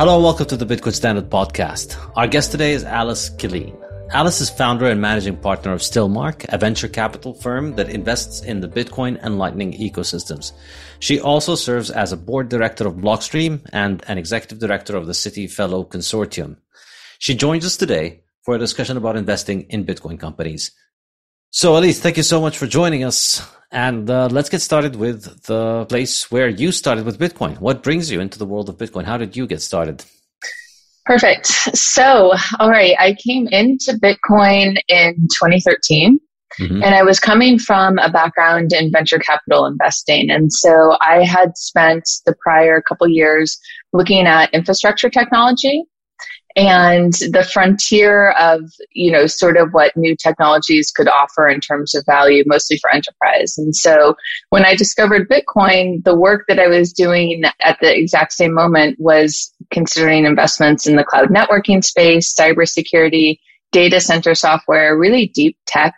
Hello and welcome to the Bitcoin Standard Podcast. Our guest today is Alyse Killeen. Alyse is founder and managing partner of Stillmark, a venture capital firm that invests in the Bitcoin and Lightning ecosystems. She also serves as a board director of Blockstream and an executive director of the City Fellow Consortium. She joins us today for a discussion about investing in Bitcoin companies. So, Alyse, thank you so much for joining us. And uh, let's get started with the place where you started with Bitcoin. What brings you into the world of Bitcoin? How did you get started? Perfect. So, all right, I came into Bitcoin in 2013. Mm-hmm. And I was coming from a background in venture capital investing. And so I had spent the prior couple years looking at infrastructure technology and the frontier of you know sort of what new technologies could offer in terms of value mostly for enterprise. And so when i discovered bitcoin the work that i was doing at the exact same moment was considering investments in the cloud networking space cybersecurity data center software really deep tech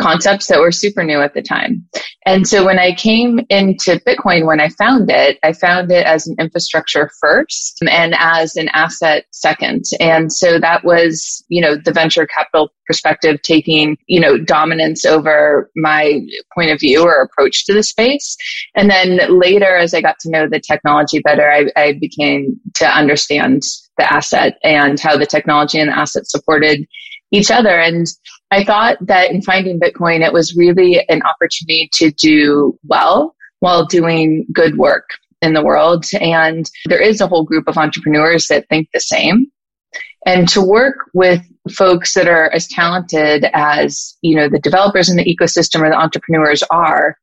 concepts that were super new at the time. And so when I came into Bitcoin, when I found it, I found it as an infrastructure first and as an asset second. And so that was, you know, the venture capital perspective taking, you know, dominance over my point of view or approach to the space. And then later, as I got to know the technology better, I, I became to understand the asset and how the technology and the asset supported each other. And I thought that in finding Bitcoin, it was really an opportunity to do well while doing good work in the world. And there is a whole group of entrepreneurs that think the same. and to work with folks that are as talented as, you know, the developers in the ecosystem or the entrepreneurs are,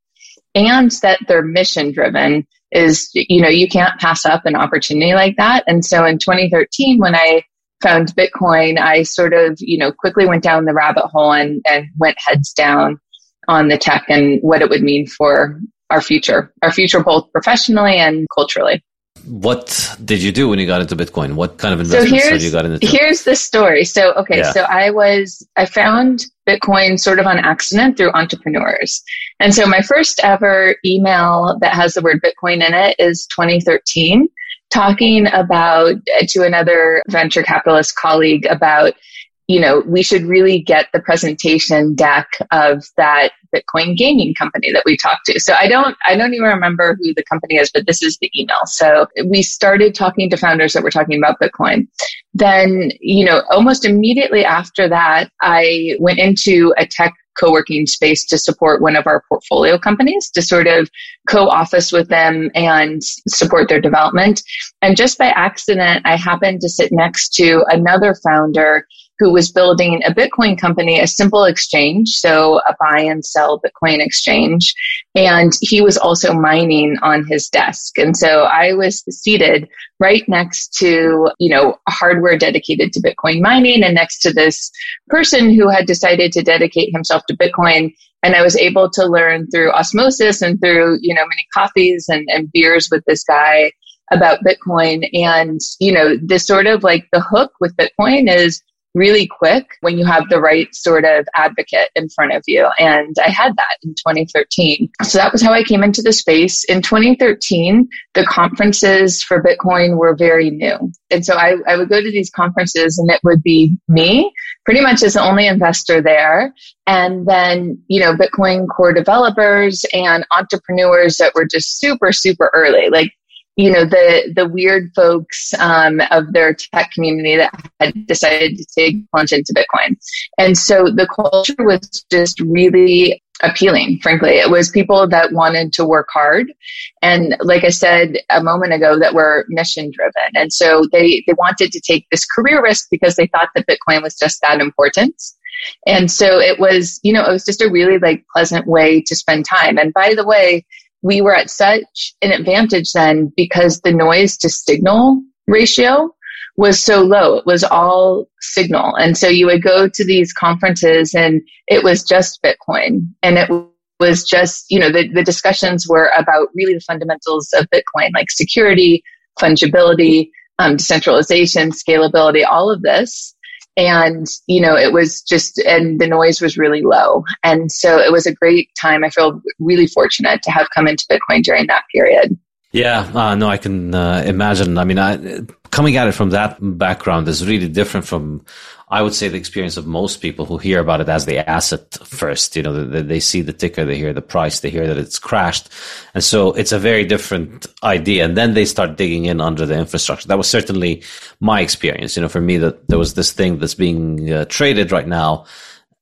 and that they're mission driven is, you know, you can't pass up an opportunity like that. And so in 2013, when I found Bitcoin, I sort of, you know, quickly went down the rabbit hole and, and went heads down on the tech and what it would mean for our future, our future both professionally and culturally. What did you do when you got into Bitcoin? What kind of investments so have you got into? Here's the story. So, okay, yeah. so I was, I found Bitcoin sort of on accident through entrepreneurs. And so my first ever email that has the word Bitcoin in it is 2013, talking about uh, to another venture capitalist colleague about you know, we should really get the presentation deck of that Bitcoin gaming company that we talked to. So I don't, I don't even remember who the company is, but this is the email. So we started talking to founders that were talking about Bitcoin. Then, you know, almost immediately after that, I went into a tech co-working space to support one of our portfolio companies to sort of co-office with them and support their development. And just by accident, I happened to sit next to another founder who was building a Bitcoin company, a simple exchange, so a buy and sell Bitcoin exchange. And he was also mining on his desk. And so I was seated right next to, you know, hardware dedicated to Bitcoin mining and next to this person who had decided to dedicate himself to Bitcoin. And I was able to learn through osmosis and through, you know, many coffees and, and beers with this guy about Bitcoin. And, you know, this sort of like the hook with Bitcoin is really quick when you have the mm-hmm. right sort of advocate in front of you. And I had that in 2013. So that was how I came into the space. In 2013, the conferences for Bitcoin were very new. And so I, I would go to these conferences and it would be me pretty much as the only investor there. And then, you know, Bitcoin core developers and entrepreneurs that were just super, super early. Like you know the the weird folks um, of their tech community that had decided to take plunge into Bitcoin, and so the culture was just really appealing. Frankly, it was people that wanted to work hard, and like I said a moment ago, that were mission driven, and so they they wanted to take this career risk because they thought that Bitcoin was just that important. And so it was, you know, it was just a really like pleasant way to spend time. And by the way, we were at such an advantage then because the noise to signal ratio was so low. It was all signal. And so you would go to these conferences and it was just Bitcoin and it was just, you know, the, the discussions were about really the fundamentals of Bitcoin, like security, fungibility, um, decentralization, scalability, all of this and you know it was just and the noise was really low. And so it was a great time. I feel really fortunate to have come into bitcoin during that period. Yeah, uh, no, I can uh, imagine. I mean, I, coming at it from that background is really different from, I would say, the experience of most people who hear about it as the asset first. You know, they, they see the ticker, they hear the price, they hear that it's crashed, and so it's a very different idea. And then they start digging in under the infrastructure. That was certainly my experience. You know, for me, that there was this thing that's being uh, traded right now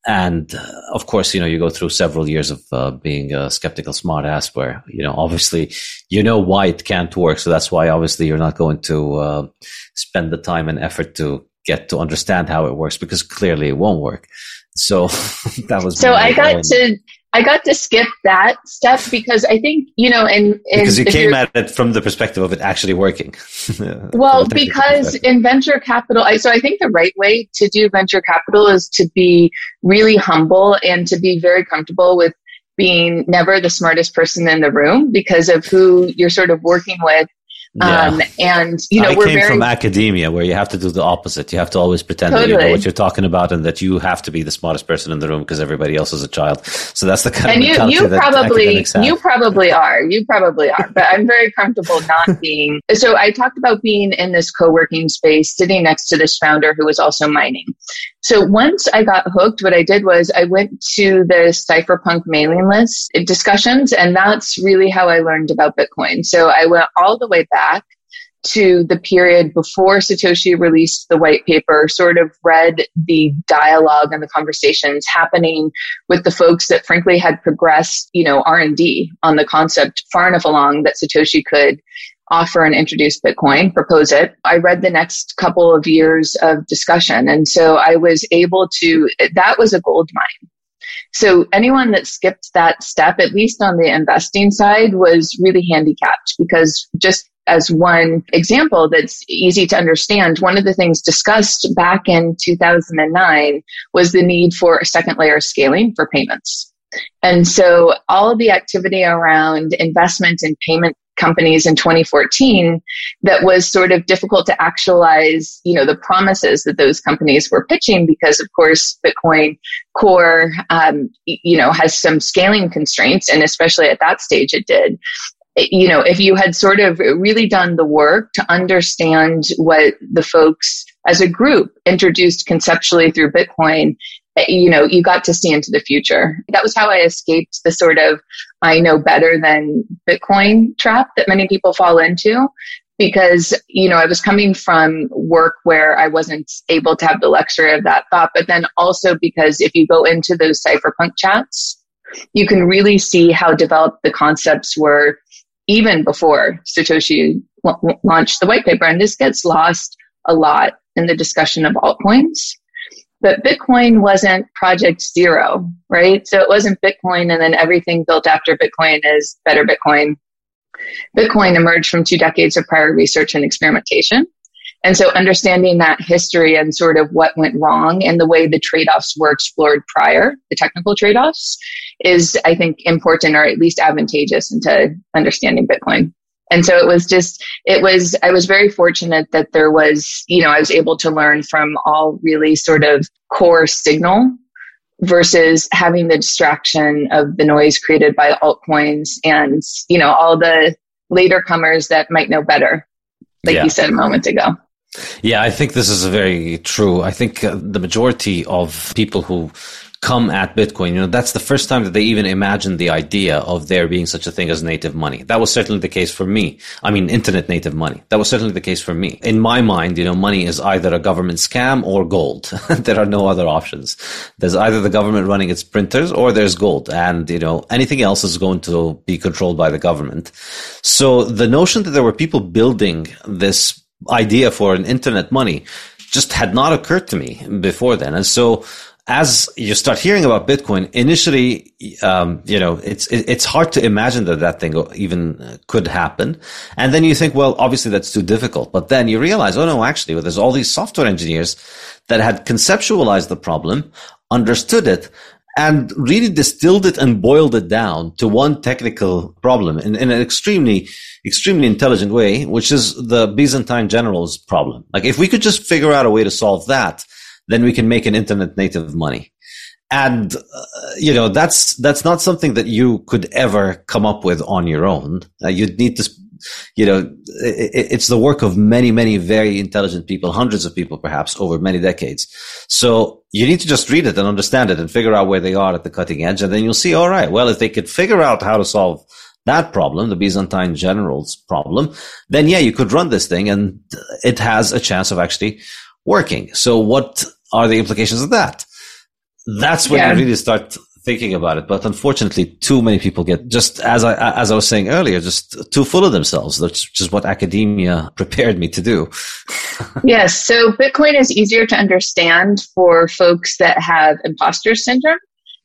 and uh, of course, you know, you go through several years of uh, being a skeptical smartass where, you know, obviously you know why it can't work. So that's why obviously you're not going to uh, spend the time and effort to get to understand how it works because clearly it won't work. So that was so I got to I got to skip that step because I think you know, and, because you came at it from the perspective of it actually working. well, because in venture capital, I, so I think the right way to do venture capital is to be really humble and to be very comfortable with being never the smartest person in the room because of who you're sort of working with yeah. Um, and you know, I we're came very, from academia where you have to do the opposite. You have to always pretend totally. that you know what you're talking about and that you have to be the smartest person in the room because everybody else is a child. So that's the kind of. and of you, you probably you probably are. You probably are. But I'm very comfortable not being. So I talked about being in this co-working space, sitting next to this founder who was also mining. So once I got hooked, what I did was I went to the cypherpunk mailing list discussions, and that's really how I learned about Bitcoin. So I went all the way back to the period before Satoshi released the white paper, sort of read the dialogue and the conversations happening with the folks that frankly had progressed, you know, R&D on the concept far enough along that Satoshi could offer and introduce Bitcoin, propose it. I read the next couple of years of discussion. And so I was able to, that was a gold mine. So anyone that skipped that step, at least on the investing side, was really handicapped because just as one example that's easy to understand, one of the things discussed back in 2009 was the need for a second layer scaling for payments. And so all of the activity around investment in payment companies in 2014 that was sort of difficult to actualize, you know, the promises that those companies were pitching because, of course, Bitcoin Core, um, you know, has some scaling constraints, and especially at that stage, it did. You know, if you had sort of really done the work to understand what the folks as a group introduced conceptually through Bitcoin you know, you got to see into the future. That was how I escaped the sort of I know better than Bitcoin trap that many people fall into because, you know, I was coming from work where I wasn't able to have the luxury of that thought, but then also because if you go into those cypherpunk chats, you can really see how developed the concepts were even before Satoshi launched the white paper. And this gets lost a lot in the discussion of altcoins but Bitcoin wasn't project zero, right? So it wasn't Bitcoin and then everything built after Bitcoin is better Bitcoin. Bitcoin emerged from two decades of prior research and experimentation. And so understanding that history and sort of what went wrong and the way the trade-offs were explored prior, the technical trade-offs, is I think important or at least advantageous into understanding Bitcoin. And so it was just, it was, I was very fortunate that there was, you know, I was able to learn from all really sort of core signal versus having the distraction of the noise created by altcoins and, you know, all the later comers that might know better, like yeah. you said a moment ago. Yeah, I think this is very true. I think uh, the majority of people who come at Bitcoin, you know, that's the first time that they even imagined the idea of there being such a thing as native money. That was certainly the case for me. I mean, internet native money. That was certainly the case for me. In my mind, you know, money is either a government scam or gold. there are no other options. There's either the government running its printers or there's gold. And, you know, anything else is going to be controlled by the government. So the notion that there were people building this idea for an internet money just had not occurred to me before then. And so as you start hearing about Bitcoin, initially, um, you know, it's it's hard to imagine that that thing even uh, could happen. And then you think, well, obviously that's too difficult. But then you realize, oh no, actually, well, there's all these software engineers that had conceptualized the problem, understood it, and really distilled it and boiled it down to one technical problem in, in an extremely, extremely intelligent way, which is the Byzantine generals problem. Like if we could just figure out a way to solve that, then we can make an internet native money. And, uh, you know, that's, that's not something that you could ever come up with on your own. Uh, you'd need to, you know, it, it's the work of many, many very intelligent people, hundreds of people perhaps over many decades. So you need to just read it and understand it and figure out where they are at the cutting edge. And then you'll see, all right, well, if they could figure out how to solve that problem, the Byzantine generals problem, then yeah, you could run this thing and it has a chance of actually working. So what are the implications of that? That's when yeah. you really start thinking about it. But unfortunately, too many people get just as I as I was saying earlier, just too full of themselves, That's just what academia prepared me to do. yes. So Bitcoin is easier to understand for folks that have imposter syndrome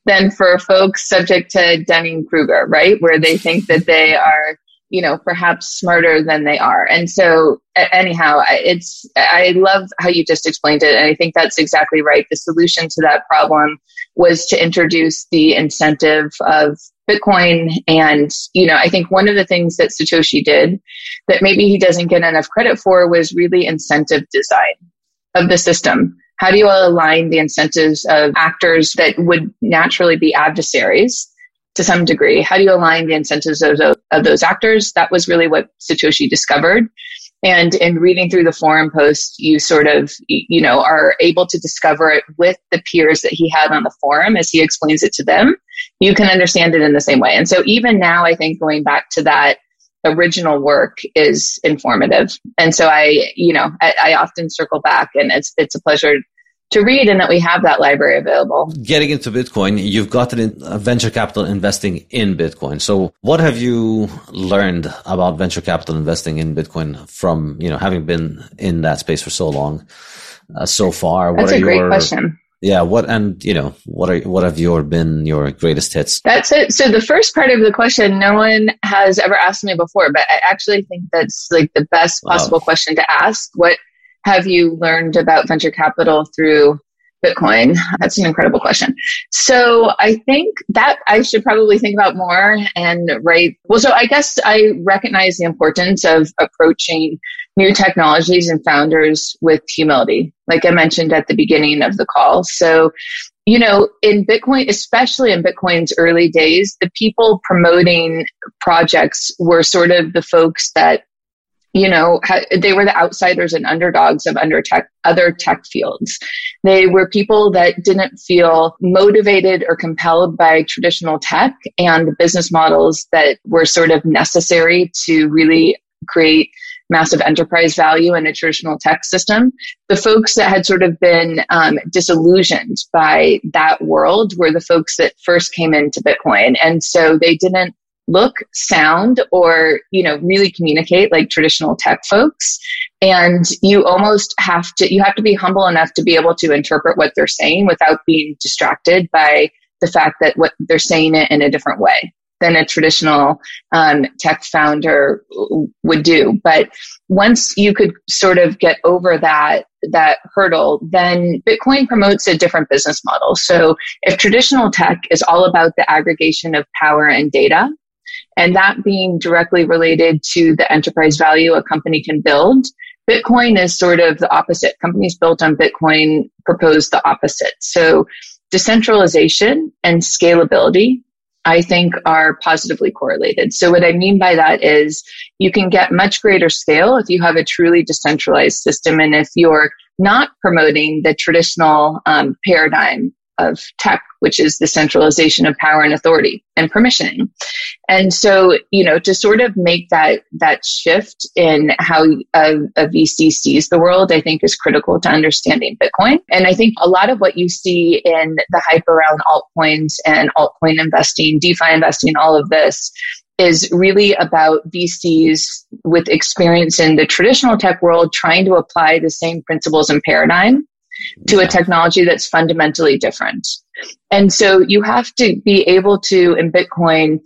than for folks subject to Dunning Kruger, right? Where they think that they are you know, perhaps smarter than they are. And so, anyhow, it's, I love how you just explained it. And I think that's exactly right. The solution to that problem was to introduce the incentive of Bitcoin. And, you know, I think one of the things that Satoshi did that maybe he doesn't get enough credit for was really incentive design of the system. How do you align the incentives of actors that would naturally be adversaries to some degree. How do you align the incentives of, of those actors? That was really what Satoshi discovered. And in reading through the forum post, you sort of, you know, are able to discover it with the peers that he had on the forum as he explains it to them. You can understand it in the same way. And so even now, I think going back to that original work is informative. And so I, you know, I, I often circle back and it's, it's a pleasure to read and that we have that library available. Getting into Bitcoin, you've gotten in uh, venture capital investing in Bitcoin. So what have you learned about venture capital investing in Bitcoin from, you know, having been in that space for so long uh, so far? That's a great your, question. Yeah, what and you know what are what have your been your greatest hits? That's it. So the first part of the question, no one has ever asked me before, but I actually think that's like the best possible wow. question to ask. What have you learned about venture capital through Bitcoin? That's an incredible question. So I think that I should probably think about more and write. Well, so I guess I recognize the importance of approaching new technologies and founders with humility, like I mentioned at the beginning of the call. So, you know, in Bitcoin, especially in Bitcoin's early days, the people promoting projects were sort of the folks that you know, they were the outsiders and underdogs of under tech, other tech fields. They were people that didn't feel motivated or compelled by traditional tech and the business models that were sort of necessary to really create massive enterprise value in a traditional tech system. The folks that had sort of been um, disillusioned by that world were the folks that first came into Bitcoin. And so they didn't look, sound, or, you know, really communicate like traditional tech folks. And you almost have to, you have to be humble enough to be able to interpret what they're saying without being distracted by the fact that what they're saying it in a different way than a traditional um, tech founder would do. But once you could sort of get over that that hurdle, then Bitcoin promotes a different business model. So if traditional tech is all about the aggregation of power and data, and that being directly related to the enterprise value a company can build. Bitcoin is sort of the opposite. Companies built on Bitcoin propose the opposite. So decentralization and scalability, I think are positively correlated. So what I mean by that is you can get much greater scale if you have a truly decentralized system and if you're not promoting the traditional um, paradigm of tech, which is the centralization of power and authority and permissioning. And so, you know, to sort of make that, that shift in how uh, a, a VC sees the world, I think is critical to understanding Bitcoin. And I think a lot of what you see in the hype around altcoins and altcoin investing, DeFi investing, all of this is really about VCs with experience in the traditional tech world trying to apply the same principles and paradigm to a technology that's fundamentally different. And so you have to be able to, in Bitcoin,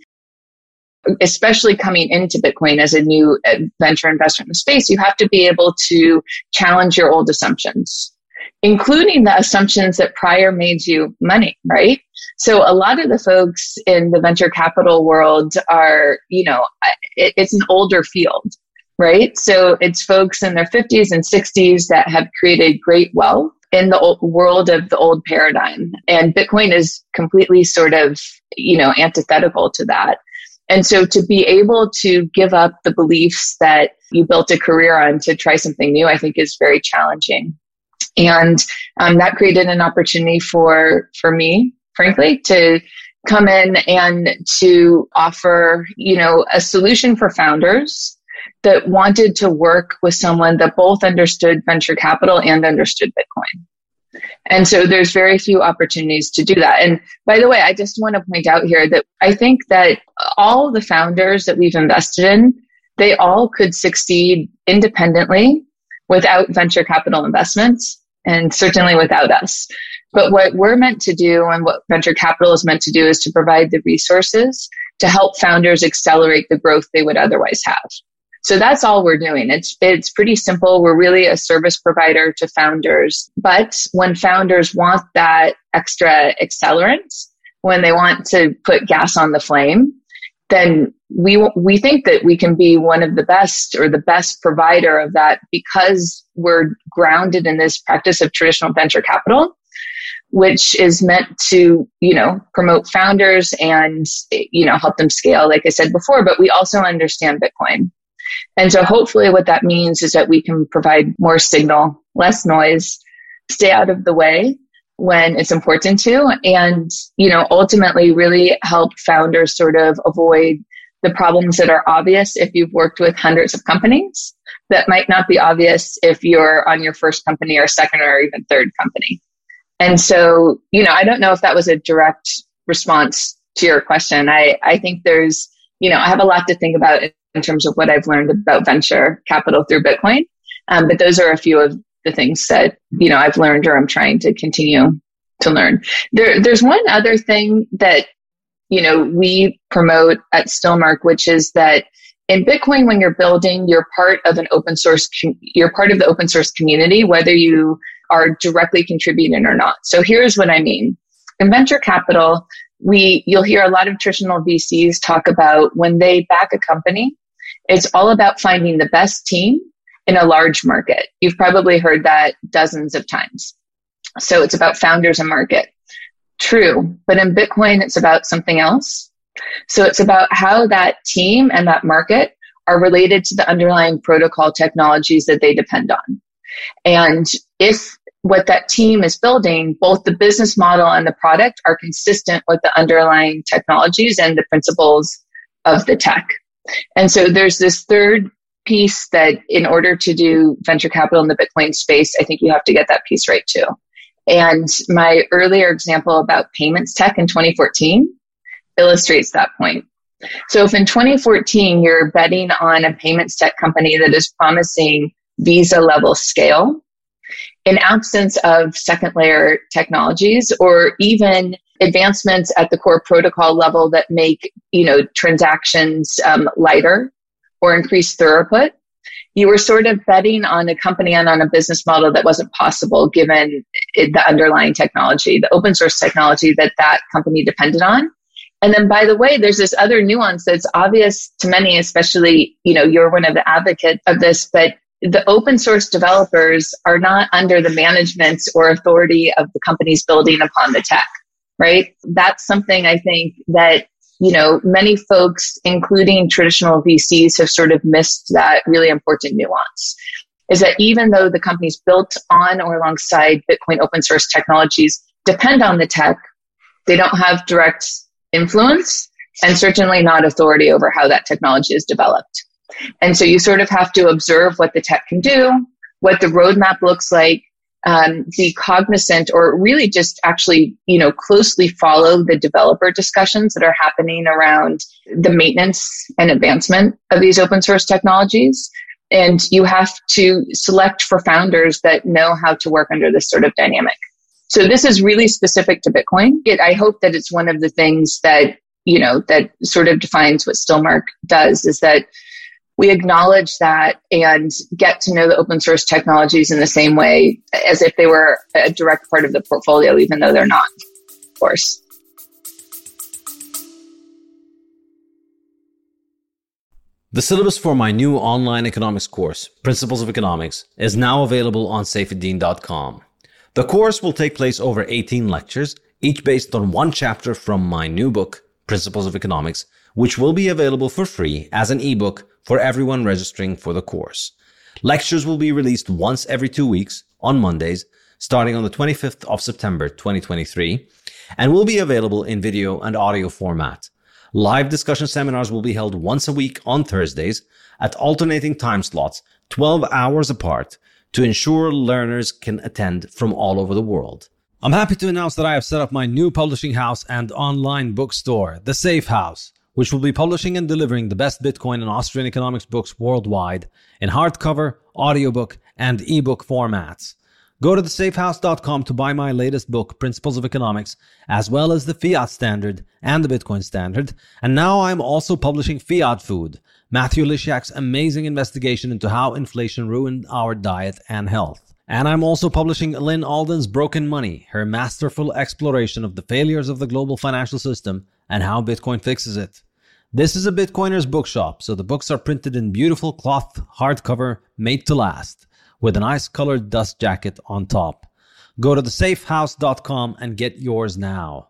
especially coming into Bitcoin as a new uh, venture investor in the space, you have to be able to challenge your old assumptions, including the assumptions that prior made you money, right? So a lot of the folks in the venture capital world are, you know, it, it's an older field, right? So it's folks in their 50s and 60s that have created great wealth in the world of the old paradigm. And Bitcoin is completely sort of, you know, antithetical to that. And so to be able to give up the beliefs that you built a career on to try something new, I think is very challenging. And um, that created an opportunity for, for me, frankly, to come in and to offer, you know, a solution for founders that wanted to work with someone that both understood venture capital and understood Bitcoin. And so there's very few opportunities to do that. And by the way, I just want to point out here that I think that all the founders that we've invested in, they all could succeed independently without venture capital investments and certainly without us. But what we're meant to do and what venture capital is meant to do is to provide the resources to help founders accelerate the growth they would otherwise have. So that's all we're doing. It's, it's pretty simple. We're really a service provider to founders. But when founders want that extra accelerant, when they want to put gas on the flame, then we, we think that we can be one of the best or the best provider of that because we're grounded in this practice of traditional venture capital which is meant to, you know, promote founders and, you know, help them scale, like I said before, but we also understand Bitcoin. And so hopefully what that means is that we can provide more signal, less noise, stay out of the way when it's important to, and, you know, ultimately really help founders sort of avoid the problems that are obvious if you've worked with hundreds of companies that might not be obvious if you're on your first company or second or even third company. And so, you know, I don't know if that was a direct response to your question. I, I think there's, you know, I have a lot to think about in terms of what I've learned about venture capital through Bitcoin. Um, but those are a few of the things that, you know, I've learned or I'm trying to continue to learn. There, there's one other thing that, you know, we promote at Stillmark, which is that in Bitcoin, when you're building, you're part of an open source, you're part of the open source community, whether you are directly contributing or not. So here's what I mean. In venture capital, we, you'll hear a lot of traditional VCs talk about when they back a company, it's all about finding the best team in a large market. You've probably heard that dozens of times. So it's about founders and market. True. But in Bitcoin, it's about something else. So it's about how that team and that market are related to the underlying protocol technologies that they depend on. And if what that team is building, both the business model and the product are consistent with the underlying technologies and the principles of the tech. And so there's this third piece that in order to do venture capital in the Bitcoin space, I think you have to get that piece right too. And my earlier example about payments tech in 2014 illustrates that point. So if in 2014 you're betting on a payments tech company that is promising Visa level scale, in absence of second layer technologies or even advancements at the core protocol level that make you know transactions um, lighter or increase throughput you were sort of betting on a company and on a business model that wasn't possible given the underlying technology the open source technology that that company depended on. And then by the way there's this other nuance that's obvious to many especially you know you're one of the advocates of this but the open source developers are not under the management or authority of the companies building upon the tech right? That's something I think that, you know, many folks, including traditional VCs, have sort of missed that really important nuance. Is that even though the companies built on or alongside Bitcoin open source technologies depend on the tech, they don't have direct influence and certainly not authority over how that technology is developed. And so you sort of have to observe what the tech can do, what the roadmap looks like, um, be cognizant or really just actually, you know, closely follow the developer discussions that are happening around the maintenance and advancement of these open source technologies. And you have to select for founders that know how to work under this sort of dynamic. So this is really specific to Bitcoin. It, I hope that it's one of the things that, you know, that sort of defines what Stillmark does is that we acknowledge that and get to know the open source technologies in the same way as if they were a direct part of the portfolio, even though they're not, of course. The syllabus for my new online economics course, Principles of Economics, is now available on saifedean.com. The course will take place over 18 lectures, each based on one chapter from my new book, Principles of Economics, which will be available for free as an ebook for everyone registering for the course. Lectures will be released once every two weeks on Mondays, starting on the 25th of September 2023, and will be available in video and audio format. Live discussion seminars will be held once a week on Thursdays at alternating time slots, 12 hours apart, to ensure learners can attend from all over the world. I'm happy to announce that I have set up my new publishing house and online bookstore, The Saif House which will be publishing and delivering the best Bitcoin and Austrian economics books worldwide in hardcover, audiobook, and ebook formats. Go to thesaifhouse.com to buy my latest book, Principles of Economics, as well as the Fiat Standard and the Bitcoin Standard. And now I'm also publishing Fiat Food, Matthew Lysiak's amazing investigation into how inflation ruined our diet and health. And I'm also publishing Lyn Alden's Broken Money, her masterful exploration of the failures of the global financial system and how Bitcoin fixes it. This is a Bitcoiner's bookshop, so the books are printed in beautiful cloth hardcover made to last with a nice colored dust jacket on top. Go to thesaifhouse.com and get yours now.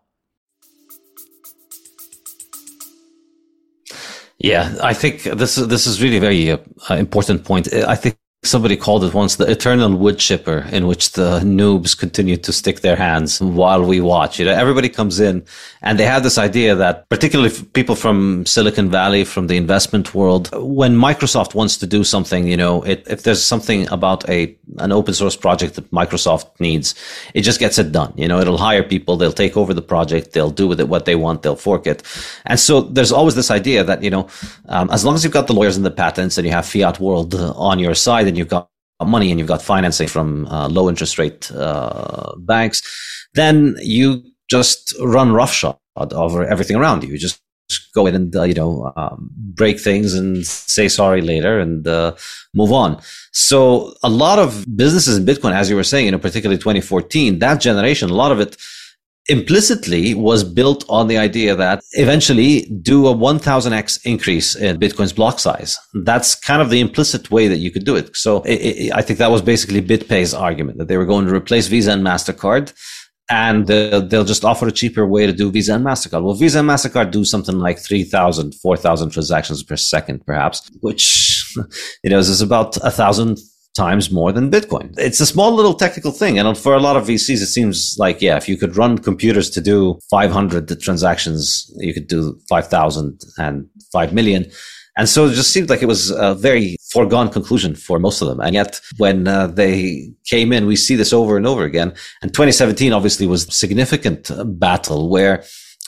Yeah, I think this is this is really a very uh, important point. I think somebody called it once the eternal wood chipper in which the noobs continue to stick their hands while we watch. You know everybody comes in and they have this idea that particularly people from silicon valley from the investment world when microsoft wants to do something you know it, if there's something about a an open source project that microsoft needs it just gets it done. You know it'll hire people they'll take over the project they'll do with it what they want they'll fork it. And so there's always this idea that you know um, as long as you've got the lawyers and the patents and you have fiat world on your side and you've got money and you've got financing from uh, low interest rate uh, banks, then you just run roughshod over everything around you. You just go in and uh, you know um, break things and say sorry later and uh, move on. So a lot of businesses in Bitcoin, as you were saying, you know, particularly 2014, that generation, a lot of it implicitly was built on the idea that eventually do a 1000x increase in Bitcoin's block size. That's kind of the implicit way that you could do it. So it, it, I think that was basically BitPay's argument that they were going to replace Visa and MasterCard and uh, they'll just offer a cheaper way to do Visa and MasterCard. Well, Visa and MasterCard do something like 3,000, 4,000 transactions per second, perhaps, which, you know, is about a thousand times more than Bitcoin. It's a small little technical thing. And for a lot of VCs, it seems like, yeah, if you could run computers to do 500 transactions, you could do 5,000 and 5 million. And so it just seemed like it was a very foregone conclusion for most of them. And yet when uh, they came in, we see this over and over again. And 2017 obviously was a significant battle where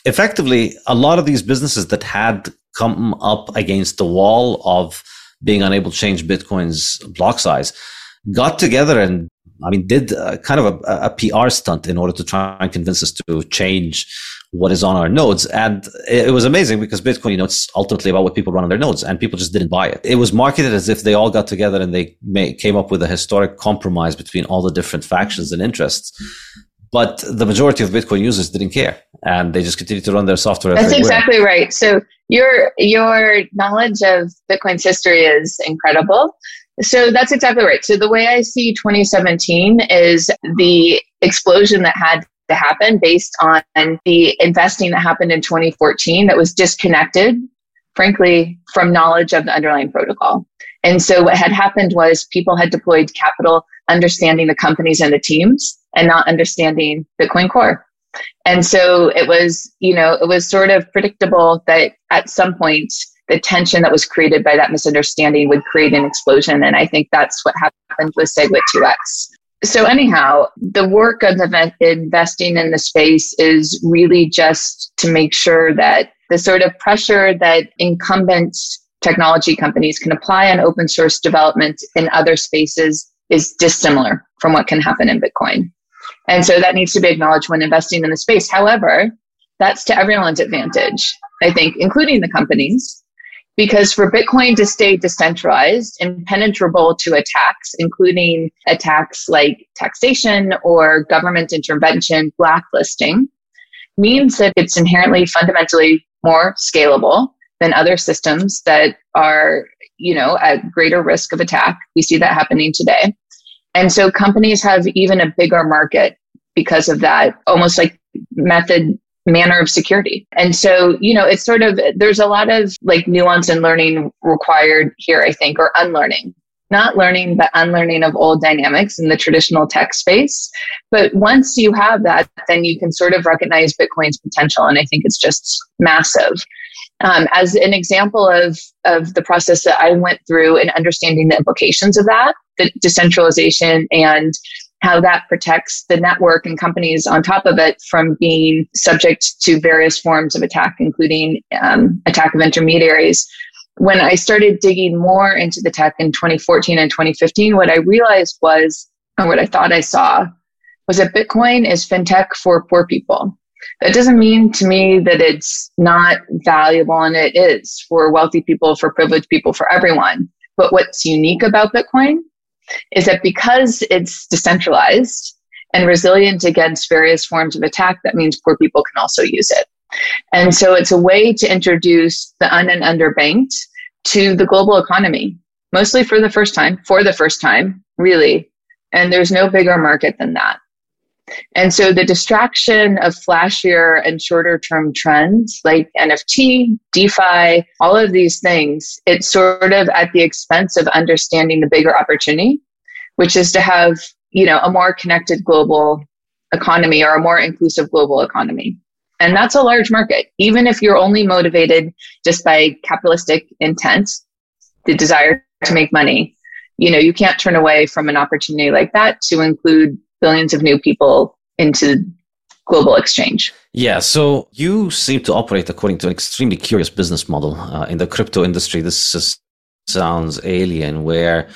effectively a lot of these businesses that had come up against the wall of being unable to change Bitcoin's block size, got together and I mean, did kind of a, a, PR stunt in order to try and convince us to change what is on our nodes. And it, was amazing because Bitcoin, you know, it's ultimately about what people run on their nodes and people just didn't buy it. It was marketed as if they all got together and they came up with a historic compromise between all the different factions and interests. But the majority of Bitcoin users didn't care and they just continued to run their software. That's exactly right. So your your knowledge of Bitcoin's history is incredible. So that's exactly right. So the way I see 2017 is the explosion that had to happen based on the investing that happened in 2014 that was disconnected, frankly, from knowledge of the underlying protocol. And so what had happened was people had deployed capital understanding the companies and the teams and not understanding Bitcoin Core. And so it was, you know, it was sort of predictable that at some point the tension that was created by that misunderstanding would create an explosion. And I think that's what happened with SegWit 2x. So anyhow, the work of investing in the space is really just to make sure that the sort of pressure that incumbent technology companies can apply on open source development in other spaces is dissimilar from what can happen in Bitcoin. And so that needs to be acknowledged when investing in the space. However, that's to everyone's advantage, I think, including the companies, because for Bitcoin to stay decentralized, impenetrable to attacks, including attacks like taxation or government intervention, blacklisting, means that it's inherently fundamentally more scalable than other systems that are, you know, at greater risk of attack. We see that happening today. And so companies have even a bigger market because of that, almost like method manner of security. And so, you know, it's sort of, there's a lot of like nuance and learning required here, I think, or unlearning. Not learning, but unlearning of old dynamics in the traditional tech space. But once you have that, then you can sort of recognize Bitcoin's potential. And I think it's just massive. Um, as an example of, of the process that I went through in understanding the implications of that, the decentralization and how that protects the network and companies on top of it from being subject to various forms of attack, including um, attack of intermediaries. When I started digging more into the tech in 2014 and 2015, what I realized was, or what I thought I saw, was that Bitcoin is fintech for poor people. That doesn't mean to me that it's not valuable, and it is for wealthy people, for privileged people, for everyone. But what's unique about Bitcoin is that because it's decentralized and resilient against various forms of attack, that means poor people can also use it. And so it's a way to introduce the un and underbanked to the global economy, mostly for the first time, for the first time, really. And there's no bigger market than that. And so the distraction of flashier and shorter term trends like NFT, DeFi, all of these things, it's sort of at the expense of understanding the bigger opportunity, which is to have, you know, a more connected global economy or a more inclusive global economy. And that's a large market. Even if you're only motivated just by capitalistic intent, the desire to make money, you know, you can't turn away from an opportunity like that to include billions of new people into global exchange. Yeah, so you seem to operate according to an extremely curious business model uh, in the crypto industry. This is, sounds alien, where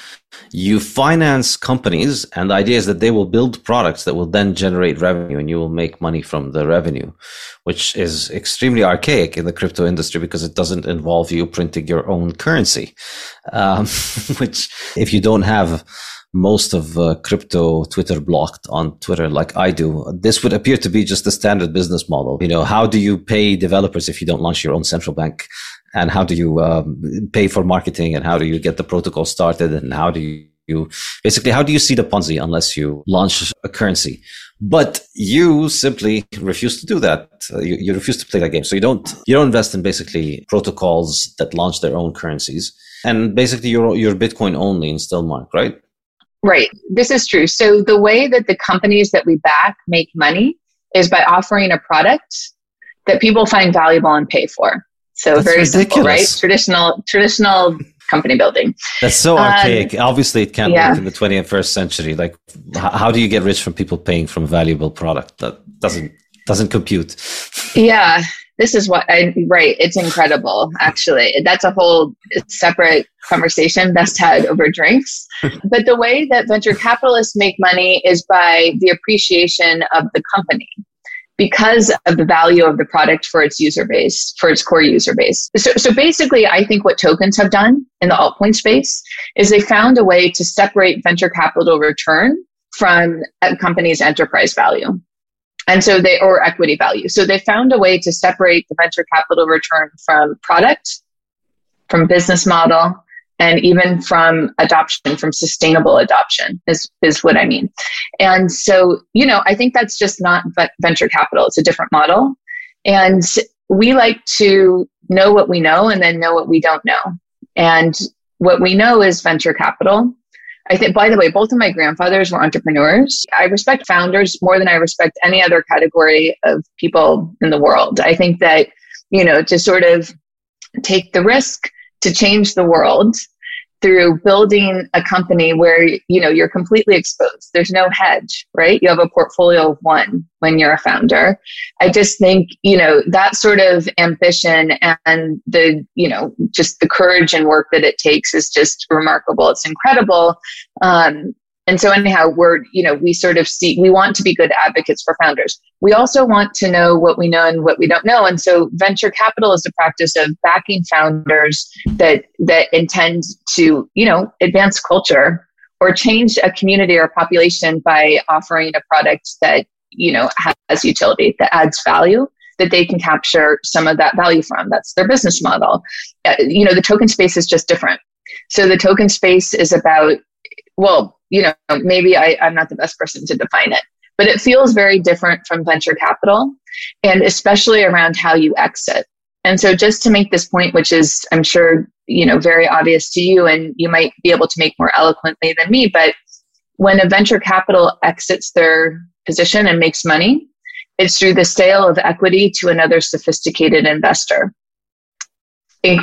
you finance companies, and the idea is that they will build products that will then generate revenue, and you will make money from the revenue, which is extremely archaic in the crypto industry because it doesn't involve you printing your own currency, um, which if you don't have most of uh, crypto Twitter blocked on Twitter like I do. This would appear to be just the standard business model. You know, how do you pay developers if you don't launch your own central bank? And how do you um, pay for marketing? And how do you get the protocol started? And how do you, basically how do you see the Ponzi unless you launch a currency? But you simply refuse to do that. Uh, you, you refuse to play that game. So you don't you don't invest in basically protocols that launch their own currencies. And basically, you're you're Bitcoin only in Stillmark, right? Right. This is true. So the way that the companies that we back make money is by offering a product that people find valuable and pay for. So That's very ridiculous. simple, right? Traditional traditional company building. That's so um, archaic. Obviously, it can't yeah. work in the 21st century. Like, how do you get rich from people paying from a valuable product? That doesn't doesn't compute. Yeah, this is what I right. It's incredible, actually. That's a whole separate conversation best had over drinks. but the way that venture capitalists make money is by the appreciation of the company because of the value of the product for its user base, for its core user base. So, so basically, I think what tokens have done in the altcoin space is they found a way to separate venture capital return from a company's enterprise value. And so they, or equity value. So they found a way to separate the venture capital return from product, from business model, and even from adoption, from sustainable adoption is, is what I mean. And so, you know, I think that's just not venture capital. It's a different model. And we like to know what we know and then know what we don't know. And what we know is venture capital. I think, by the way, both of my grandfathers were entrepreneurs. I respect founders more than I respect any other category of people in the world. I think that, you know, to sort of take the risk to change the world through building a company where you know you're completely exposed. There's no hedge right? You have a portfolio of one when you're a founder. I just think you know that sort of ambition and the you know just the courage and work that it takes is just remarkable. It's incredible. Um, and so anyhow, we're, you know, we sort of see, we want to be good advocates for founders. We also want to know what we know and what we don't know. And so venture capital is the practice of backing founders that, that intend to, you know, advance culture or change a community or a population by offering a product that, you know, has utility, that adds value that they can capture some of that value from. That's their business model. Uh, you know, the token space is just different. So the token space is about, well, you know, maybe I, I'm not the best person to define it, but it feels very different from venture capital and especially around how you exit. And so just to make this point, which is, I'm sure, you know, very obvious to you and you might be able to make more eloquently than me, but when a venture capital exits their position and makes money, it's through the sale of equity to another sophisticated investor.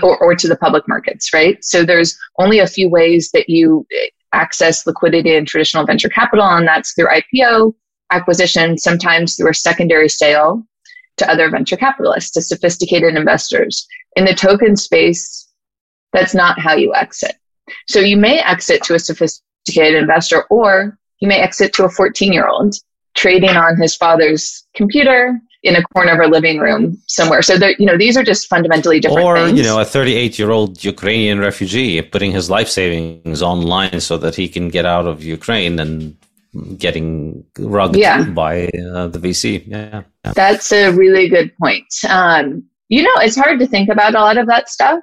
Or, or, to the public markets, right? So there's only a few ways that you access liquidity in traditional venture capital, and that's through IPO, acquisition, sometimes through a secondary sale to other venture capitalists, to sophisticated investors. In the token space, that's not how you exit. So you may exit to a sophisticated investor, or you may exit to a 14 year old trading on his father's computer in a corner of a living room somewhere. So that you know, these are just fundamentally different. Or things. you know, a 38 year old Ukrainian refugee putting his life savings online so that he can get out of Ukraine and getting rugged yeah. by uh, the VC. Yeah. yeah. that's a really good point. Um, you know, it's hard to think about a lot of that stuff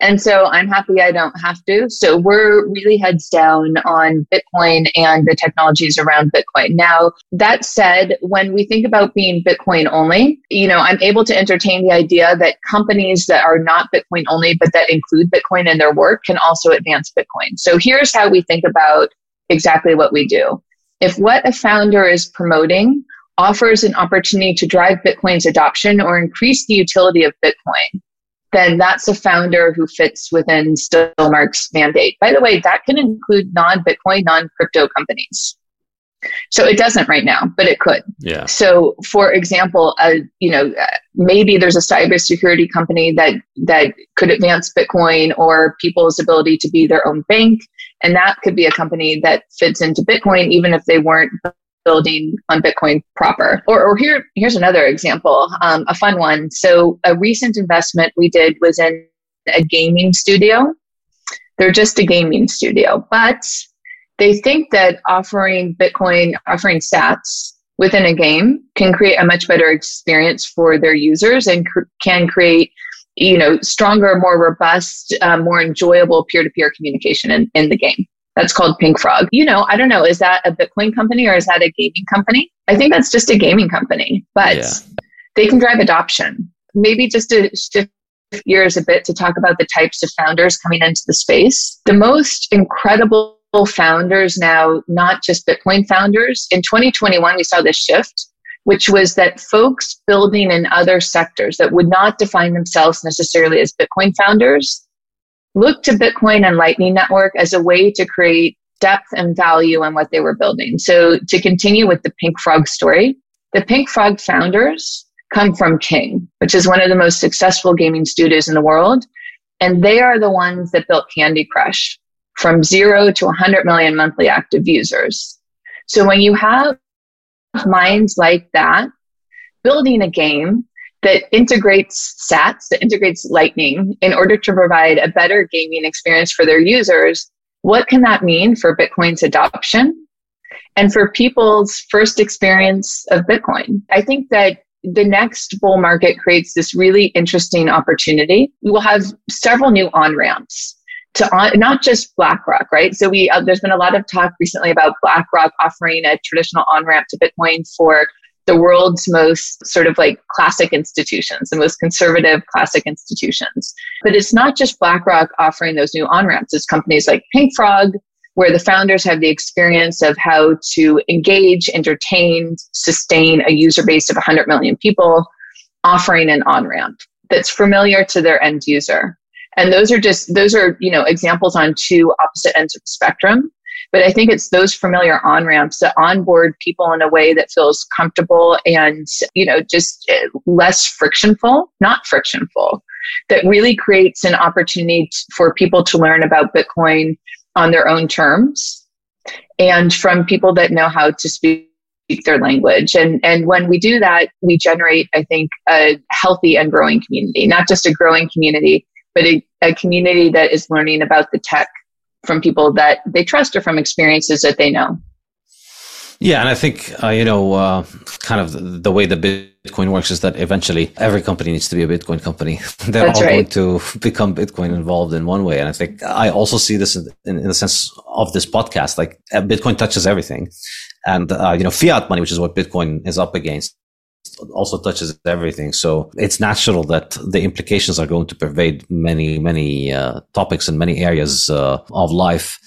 And so I'm happy I don't have to. So we're really heads down on Bitcoin and the technologies around Bitcoin. Now, that said, when we think about being Bitcoin only, you know, I'm able to entertain the idea that companies that are not Bitcoin only, but that include Bitcoin in their work can also advance Bitcoin. So here's how we think about exactly what we do. If what a founder is promoting offers an opportunity to drive Bitcoin's adoption or increase the utility of Bitcoin, then that's a founder who fits within Stillmark's mandate. By the way, that can include non Bitcoin, non crypto companies. So it doesn't right now, but it could. Yeah. So, for example, uh, you know, maybe there's a cybersecurity company that that could advance Bitcoin or people's ability to be their own bank, and that could be a company that fits into Bitcoin, even if they weren't building on Bitcoin proper. Or, or here, here's another example, um, a fun one. So a recent investment we did was in a gaming studio. They're just a gaming studio, but they think that offering Bitcoin, offering sats within a game can create a much better experience for their users and cr- can create you know stronger more robust uh, more enjoyable peer-to-peer communication in, in the game that's called Pink Frog. You know, I don't know, is that a Bitcoin company or is that a gaming company? I think that's just a gaming company, but yeah. they can drive adoption. Maybe just to shift gears a bit to talk about the types of founders coming into the space. The most incredible founders now, not just Bitcoin founders, in 2021, we saw this shift, which was that folks building in other sectors that would not define themselves necessarily as Bitcoin founders looked to Bitcoin and Lightning Network as a way to create depth and value in what they were building. So to continue with the Pink Frog story, the Pink Frog founders come from King, which is one of the most successful gaming studios in the world. And they are the ones that built Candy Crush from zero to 100 million monthly active users. So when you have minds like that building a game that integrates SATs, that integrates Lightning in order to provide a better gaming experience for their users. What can that mean for Bitcoin's adoption and for people's first experience of Bitcoin? I think that the next bull market creates this really interesting opportunity. We will have several new on ramps to on, not just BlackRock, right? So we uh, there's been a lot of talk recently about BlackRock offering a traditional on ramp to Bitcoin for the world's most sort of like classic institutions, the most conservative classic institutions. But it's not just BlackRock offering those new on ramps, it's companies like Pink Frog, where the founders have the experience of how to engage, entertain, sustain a user base of 100 million people, offering an on ramp that's familiar to their end user. And those are just, those are, you know, examples on two opposite ends of the spectrum. But I think it's those familiar on ramps that onboard people in a way that feels comfortable and, you know, just eh, less frictionful, not frictionful, that really creates an opportunity for people to learn about Bitcoin on their own terms and from people that know how to speak their language. And, and when we do that, we generate, I think, a healthy and growing community, not just a growing community, but a, a community that is learning about the tech from people that they trust or from experiences that they know. Yeah, and I think uh, you know, uh, kind of the, the, way the Bitcoin works is that eventually every company needs to be a Bitcoin company. They're That's all right. going to become Bitcoin involved in one way, and I think I also see this in, in, in the sense of this podcast. Like uh, Bitcoin touches everything, and uh, you know, fiat money, which is what Bitcoin is up against, also touches everything. So it's natural that the implications are going to pervade many, many uh, topics and many areas uh, of life.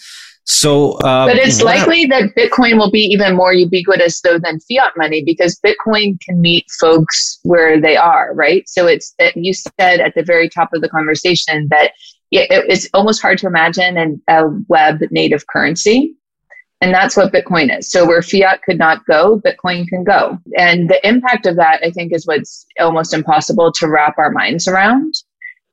So, uh, but it's likely that Bitcoin will be even more ubiquitous though than fiat money because Bitcoin can meet folks where they are, right? So it's that you said at the very top of the conversation that it's almost hard to imagine a web native currency and that's what Bitcoin is. So where fiat could not go, Bitcoin can go. And the impact of that, I think, is what's almost impossible to wrap our minds around.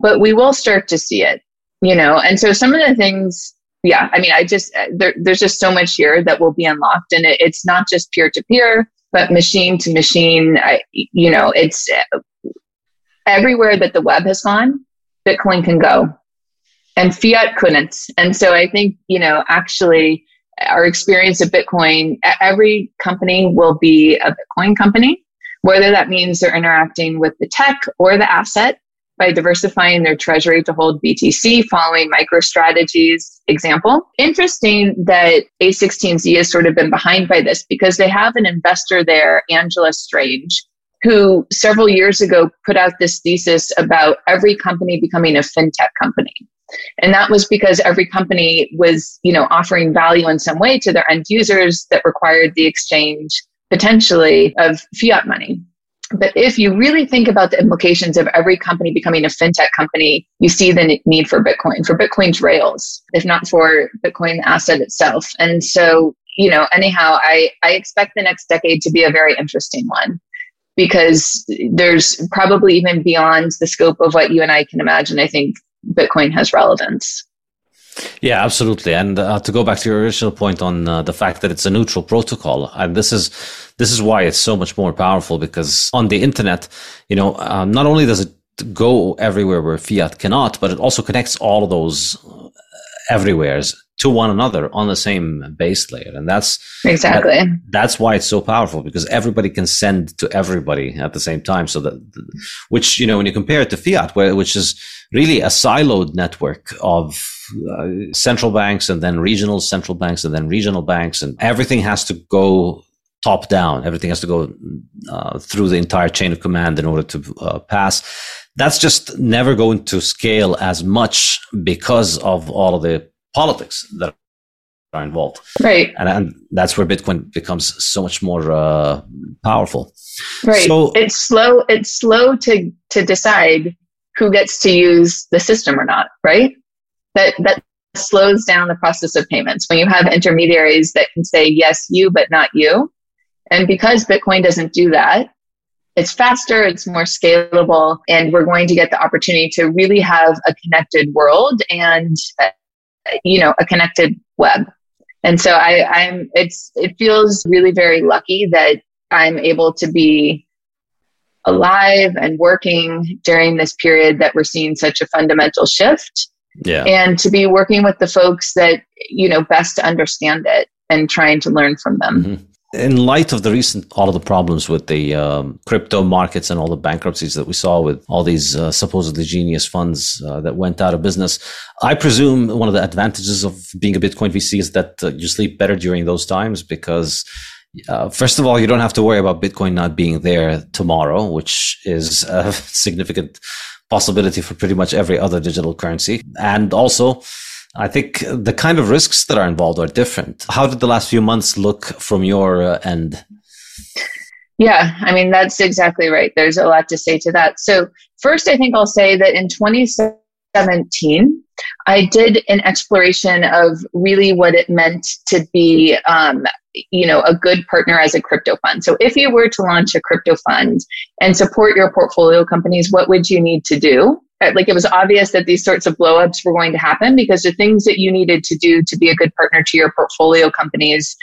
But we will start to see it, you know. And so some of the things, yeah, I mean, I just, uh, there, there's just so much here that will be unlocked. And it, it's not just peer to peer, but machine to machine. I, you know, it's uh, everywhere that the web has gone, Bitcoin can go. And fiat couldn't. And so I think, you know, actually, our experience of Bitcoin, every company will be a Bitcoin company, whether that means they're interacting with the tech or the asset. by diversifying their treasury to hold BTC following MicroStrategy's example. Interesting that A16Z has sort of been behind by this because they have an investor there, Angela Strange, who several years ago put out this thesis about every company becoming a fintech company. And that was because every company was, you know, offering value in some way to their end users that required the exchange potentially of fiat money. But if you really think about the implications of every company becoming a fintech company, you see the need for Bitcoin, for Bitcoin's rails, if not for Bitcoin asset itself. And so, you know, anyhow, I, I expect the next decade to be a very interesting one because there's probably even beyond the scope of what you and I can imagine. I think Bitcoin has relevance. Yeah, absolutely. And uh, to go back to your original point on uh, the fact that it's a neutral protocol, and this is this is why it's so much more powerful because on the internet, you know, um, not only does it go everywhere where fiat cannot, but it also connects all of those uh, everywheres to one another on the same base layer. And that's exactly. that, that's why it's so powerful because everybody can send to everybody at the same time. So that which you know when you compare it to fiat where, which is really a siloed network of uh, central banks and then regional central banks and then regional banks and everything has to go top down. Everything has to go uh, through the entire chain of command in order to uh, pass. That's just never going to scale as much because of all of the politics that are involved. Right. And, and that's where Bitcoin becomes so much more uh, powerful. Right. So it's slow. It's slow to to decide who gets to use the system or not. Right. That that slows down the process of payments when you have intermediaries that can say yes you but not you. And because Bitcoin doesn't do that, it's faster, it's more scalable, and we're going to get the opportunity to really have a connected world and you know, a connected web. And so I, I'm, it's, it feels really very lucky that I'm able to be alive and working during this period that we're seeing such a fundamental shift. Yeah. And to be working with the folks that, you know, best understand it and trying to learn from them. Mm-hmm in light of the recent all of the problems with the um, crypto markets and all the bankruptcies that we saw with all these uh, supposedly genius funds uh, that went out of business, I presume one of the advantages of being a Bitcoin VC is that uh, you sleep better during those times because. Uh, first of all, you don't have to worry about Bitcoin not being there tomorrow, which is a significant possibility for pretty much every other digital currency. And also, I think the kind of risks that are involved are different. How did the last few months look from your uh, end? Yeah, I mean, that's exactly right. There's a lot to say to that. So, first, I think I'll say that in 2017, I did an exploration of really what it meant to be, um, you know, a good partner as a crypto fund. So, if you were to launch a crypto fund and support your portfolio companies, what would you need to do? Uh, like it was obvious that these sorts of blowups were going to happen because the things that you needed to do to be a good partner to your portfolio companies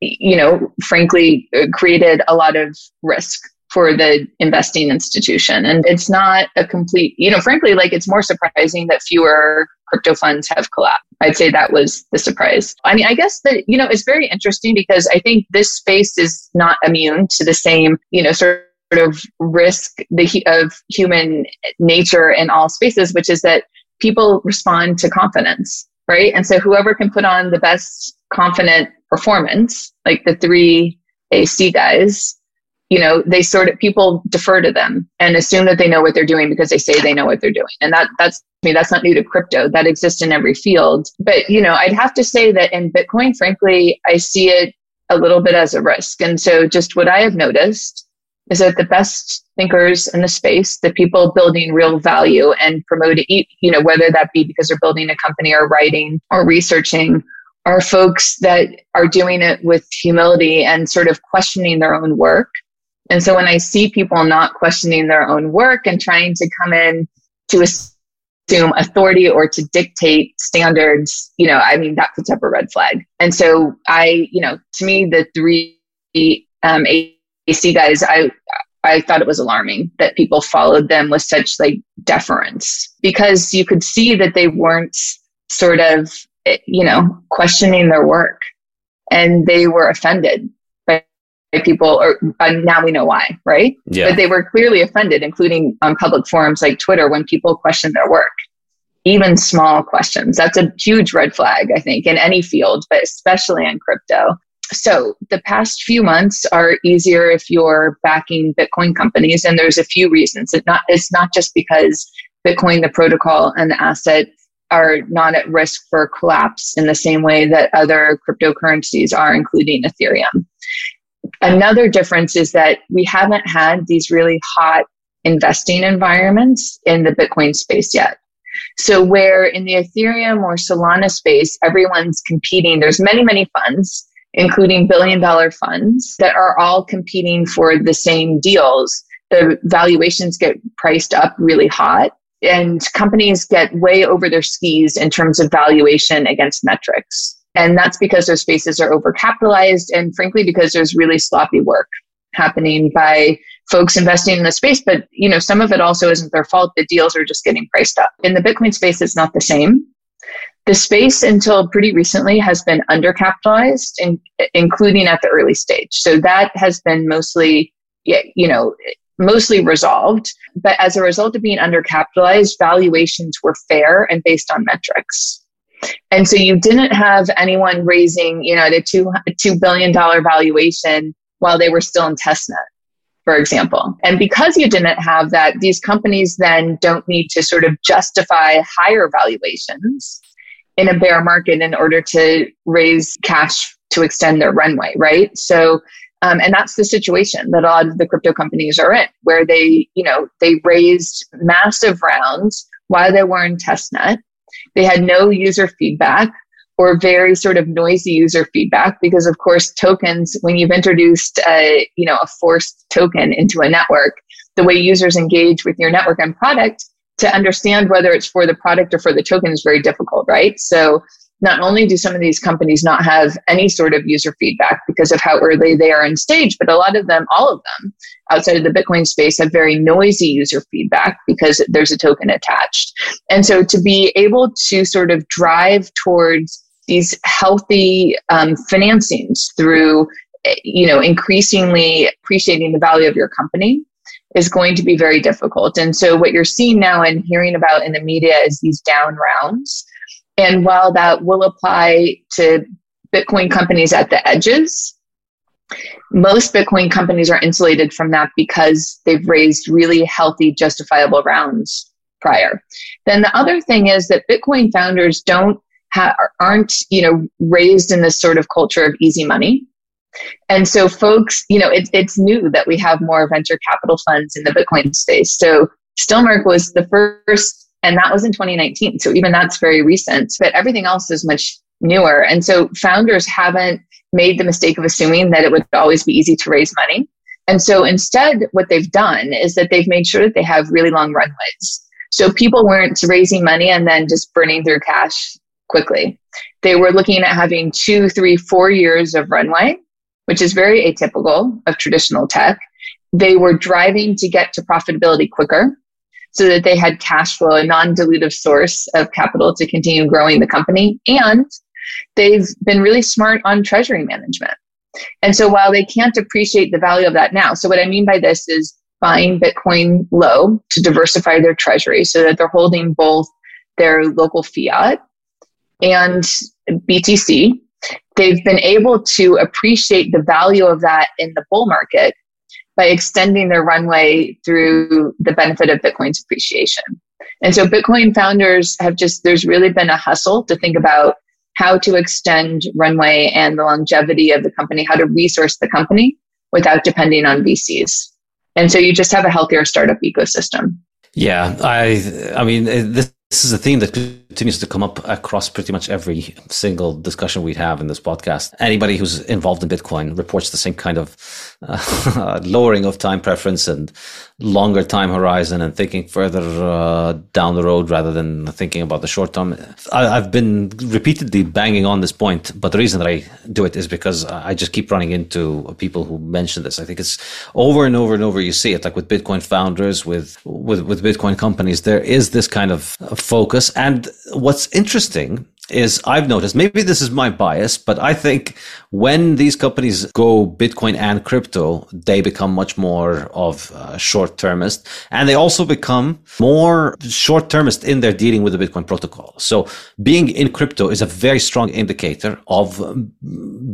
you know frankly uh, created a lot of risk for the investing institution. And it's not a complete you know frankly like it's more surprising that fewer crypto funds have collapsed. I'd say that was the surprise. I mean i guess that you know it's very interesting because i think this space is not immune to the same you know sort of risk the, of human nature in all spaces, which is that people respond to confidence, right? And so whoever can put on the best confident performance, like the three AC guys, you know, they sort of people defer to them and assume that they know what they're doing because they say they know what they're doing. And that that's I mean, that's not new to crypto. That exists in every field. But, you know, I'd have to say that in Bitcoin, frankly, I see it a little bit as a risk. And so just what I have noticed is that the best thinkers in the space, the people building real value and promoting, you know, whether that be because they're building a company or writing or researching, are folks that are doing it with humility and sort of questioning their own work. And so when I see people not questioning their own work and trying to come in to assume authority or to dictate standards, you know, I mean, that puts up a red flag. And so I, you know, to me, the three um, AC guys, I I thought it was alarming that people followed them with such like deference because you could see that they weren't sort of eh, you know questioning their work and they were offended by people, or now we know why, right? Yeah. But they were clearly offended, including on public forums like Twitter, when people questioned their work. Even small questions. That's a huge red flag, I think, in any field, but especially in crypto. So the past few months are easier if you're backing Bitcoin companies, and there's a few reasons. It not it's not just because Bitcoin, the protocol and the asset are not at risk for collapse in the same way that other cryptocurrencies are, including Ethereum. Another difference is that we haven't had these really hot investing environments in the Bitcoin space yet. So where in the Ethereum or Solana space, everyone's competing, there's many, many funds, including billion dollar funds that are all competing for the same deals. The valuations get priced up really hot and companies get way over their skis in terms of valuation against metrics. And that's because those spaces are overcapitalized and frankly because there's really sloppy work happening by folks investing in the space but you know some of it also isn't their fault the deals are just getting priced up in the bitcoin space it's not the same the space until pretty recently has been undercapitalized in, including at the early stage so that has been mostly you know mostly resolved. But as a result of being undercapitalized, valuations were fair and based on metrics. And so you didn't have anyone raising, you know, the two two billion dollar valuation while they were still in testnet, for example. And because you didn't have that, these companies then don't need to sort of justify higher valuations in a bear market in order to raise cash to extend their runway, right? So um, and that's the situation that a lot of the crypto companies are in, where they, you know, they raised massive rounds while they were in testnet. They had no user feedback or very sort of noisy user feedback because, of course, tokens, when you've introduced a, you know, a forced token into a network, the way users engage with your network and product to understand whether it's for the product or for the token is very difficult, right? So not only do some of these companies not have any sort of user feedback because of how early they are in stage, but a lot of them, all of them outside of the Bitcoin space have very noisy user feedback because there's a token attached. And so to be able to sort of drive towards these healthy um, financings through, you know, increasingly appreciating the value of your company is going to be very difficult. And so what you're seeing now and hearing about in the media is these down rounds and while that will apply to Bitcoin companies at the edges, most Bitcoin companies are insulated from that because they've raised really healthy, justifiable rounds prior. Then the other thing is that Bitcoin founders don't ha- aren't you know raised in this sort of culture of easy money. And so folks, you know, it, it's new that we have more venture capital funds in the Bitcoin space. So Stillmark was the first and that was in 2019. So even that's very recent, but everything else is much newer. And so founders haven't made the mistake of assuming that it would always be easy to raise money. And so instead, what they've done is that they've made sure that they have really long runways. So people weren't raising money and then just burning through cash quickly. They were looking at having two, three, four years of runway, which is very atypical of traditional tech. They were driving to get to profitability quicker so that they had cash flow, a non dilutive source of capital to continue growing the company. And they've been really smart on treasury management. And so while they can't appreciate the value of that now, so what I mean by this is buying Bitcoin low to diversify their treasury so that they're holding both their local fiat and BTC. They've been able to appreciate the value of that in the bull market by extending their runway through the benefit of Bitcoin's appreciation. And so Bitcoin founders have just, there's really been a hustle to think about how to extend runway and the longevity of the company, how to resource the company without depending on VCs. And so you just have a healthier startup ecosystem. Yeah, I I mean this is a theme that continues to come up across pretty much every single discussion we have in this podcast. Anybody who's involved in Bitcoin reports the same kind of uh, lowering of time preference and longer time horizon and thinking further uh, down the road rather than thinking about the short term. I, have been repeatedly banging on this point, but the reason that I do it is because I just keep running into people who mention this. I think it's over and over and over. You see it like with Bitcoin founders, with with with Bitcoin companies. There is this kind of focus. And what's interesting is I've noticed, maybe this is my bias, but I think when these companies go Bitcoin and crypto, they become much more of short termist and they also become more short termist in their dealing with the Bitcoin protocol. So being in crypto is a very strong indicator of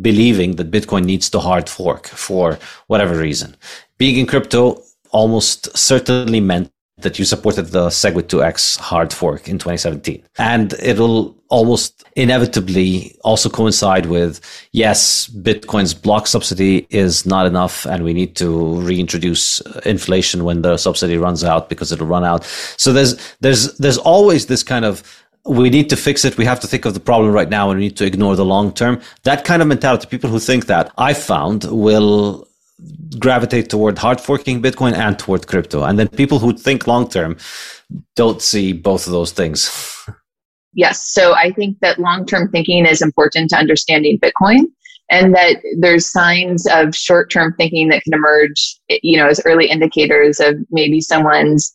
believing that Bitcoin needs to hard fork for whatever reason. Being in crypto almost certainly meant that you supported the SegWit 2x hard fork in 2017. And it'll almost inevitably also coincide with yes, Bitcoin's block subsidy is not enough and we need to reintroduce uh, inflation when the subsidy runs out because it'll run out. So there's there's there's always this kind of we need to fix it. We have to think of the problem right now and we need to ignore the long term. That kind of mentality, people who think that I found will gravitate toward hard forking Bitcoin and toward crypto. And then people who think long term don't see both of those things. yes. So I think that long term thinking is important to understanding Bitcoin and that there's signs of short term thinking that can emerge, you know, as early indicators of maybe someone's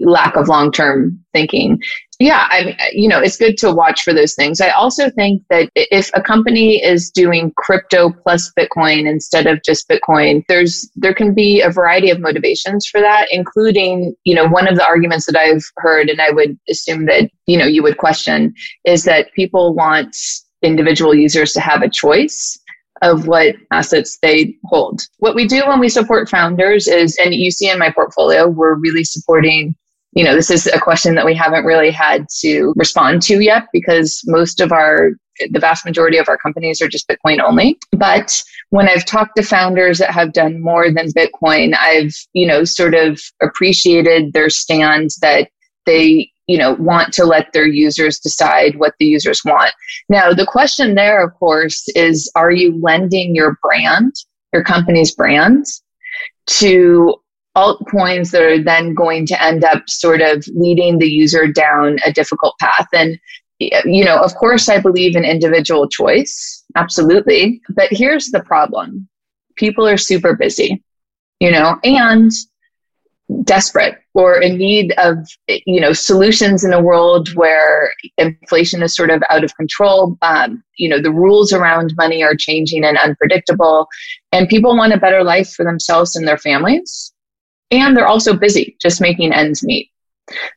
lack of long term thinking yeah i uh, you know it's good to watch for those things i also think that if a company is doing crypto plus bitcoin instead of just bitcoin there's there can be a variety of motivations for that including you know one of the arguments that i've heard and i would assume that you know you would question is that people want individual users to have a choice of what assets they hold. What we do when we support founders is, and you see in my portfolio, we're really supporting you know, this is a question that we haven't really had to respond to yet because most of our, the vast majority of our companies are just Bitcoin only. But when I've talked to founders that have done more than Bitcoin, I've, you know, sort of appreciated their stand that they, you know, want to let their users decide what the users want. Now, the question there, of course, is are you lending your brand, your company's brand, to altcoins that are then going to end up sort of leading the user down a difficult path. And, you know, of course, I believe in individual choice. Absolutely. But here's the problem people are super busy, you know, and desperate or in need of you know solutions in a world where inflation is sort of out of control um, you know the rules around money are changing and unpredictable and people want a better life for themselves and their families and they're also busy just making ends meet.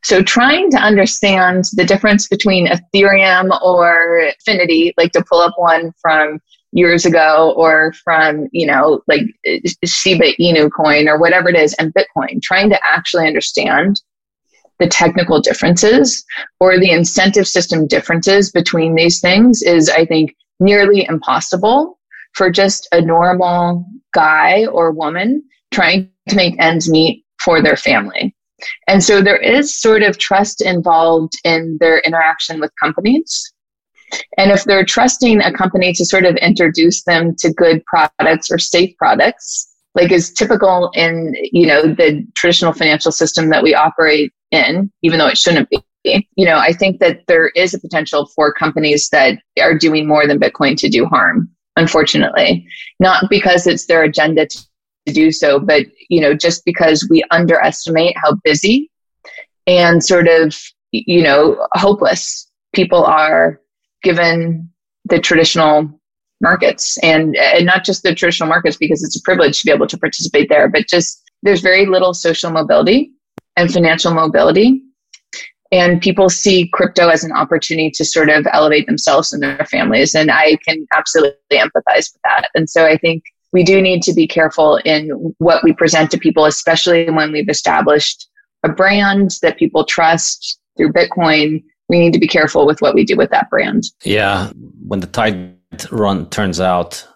So trying to understand the difference between Ethereum or Fidelity, like to pull up one from years ago or from, you know, like uh, Shiba Inu coin or whatever it is and Bitcoin, trying to actually understand the technical differences or the incentive system differences between these things is, I think, nearly impossible for just a normal guy or woman trying to make ends meet for their family. And so there is sort of trust involved in their interaction with companies. And if they're trusting a company to sort of introduce them to good products or safe products, like is typical in, you know, the traditional financial system that we operate in, even though it shouldn't be, you know, I think that there is a potential for companies that are doing more than Bitcoin to do harm, unfortunately. Not because it's their agenda to to do so, but you know, just because we underestimate how busy and sort of, you know, hopeless people are given the traditional markets and, and not just the traditional markets because it's a privilege to be able to participate there, but just there's very little social mobility and financial mobility. And people see crypto as an opportunity to sort of elevate themselves and their families. And I can absolutely empathize with that. And so I think we do need to be careful in what we present to people, especially when we've established a brand that people trust through Bitcoin. We need to be careful with what we do with that brand. Yeah. When the tide run turns out,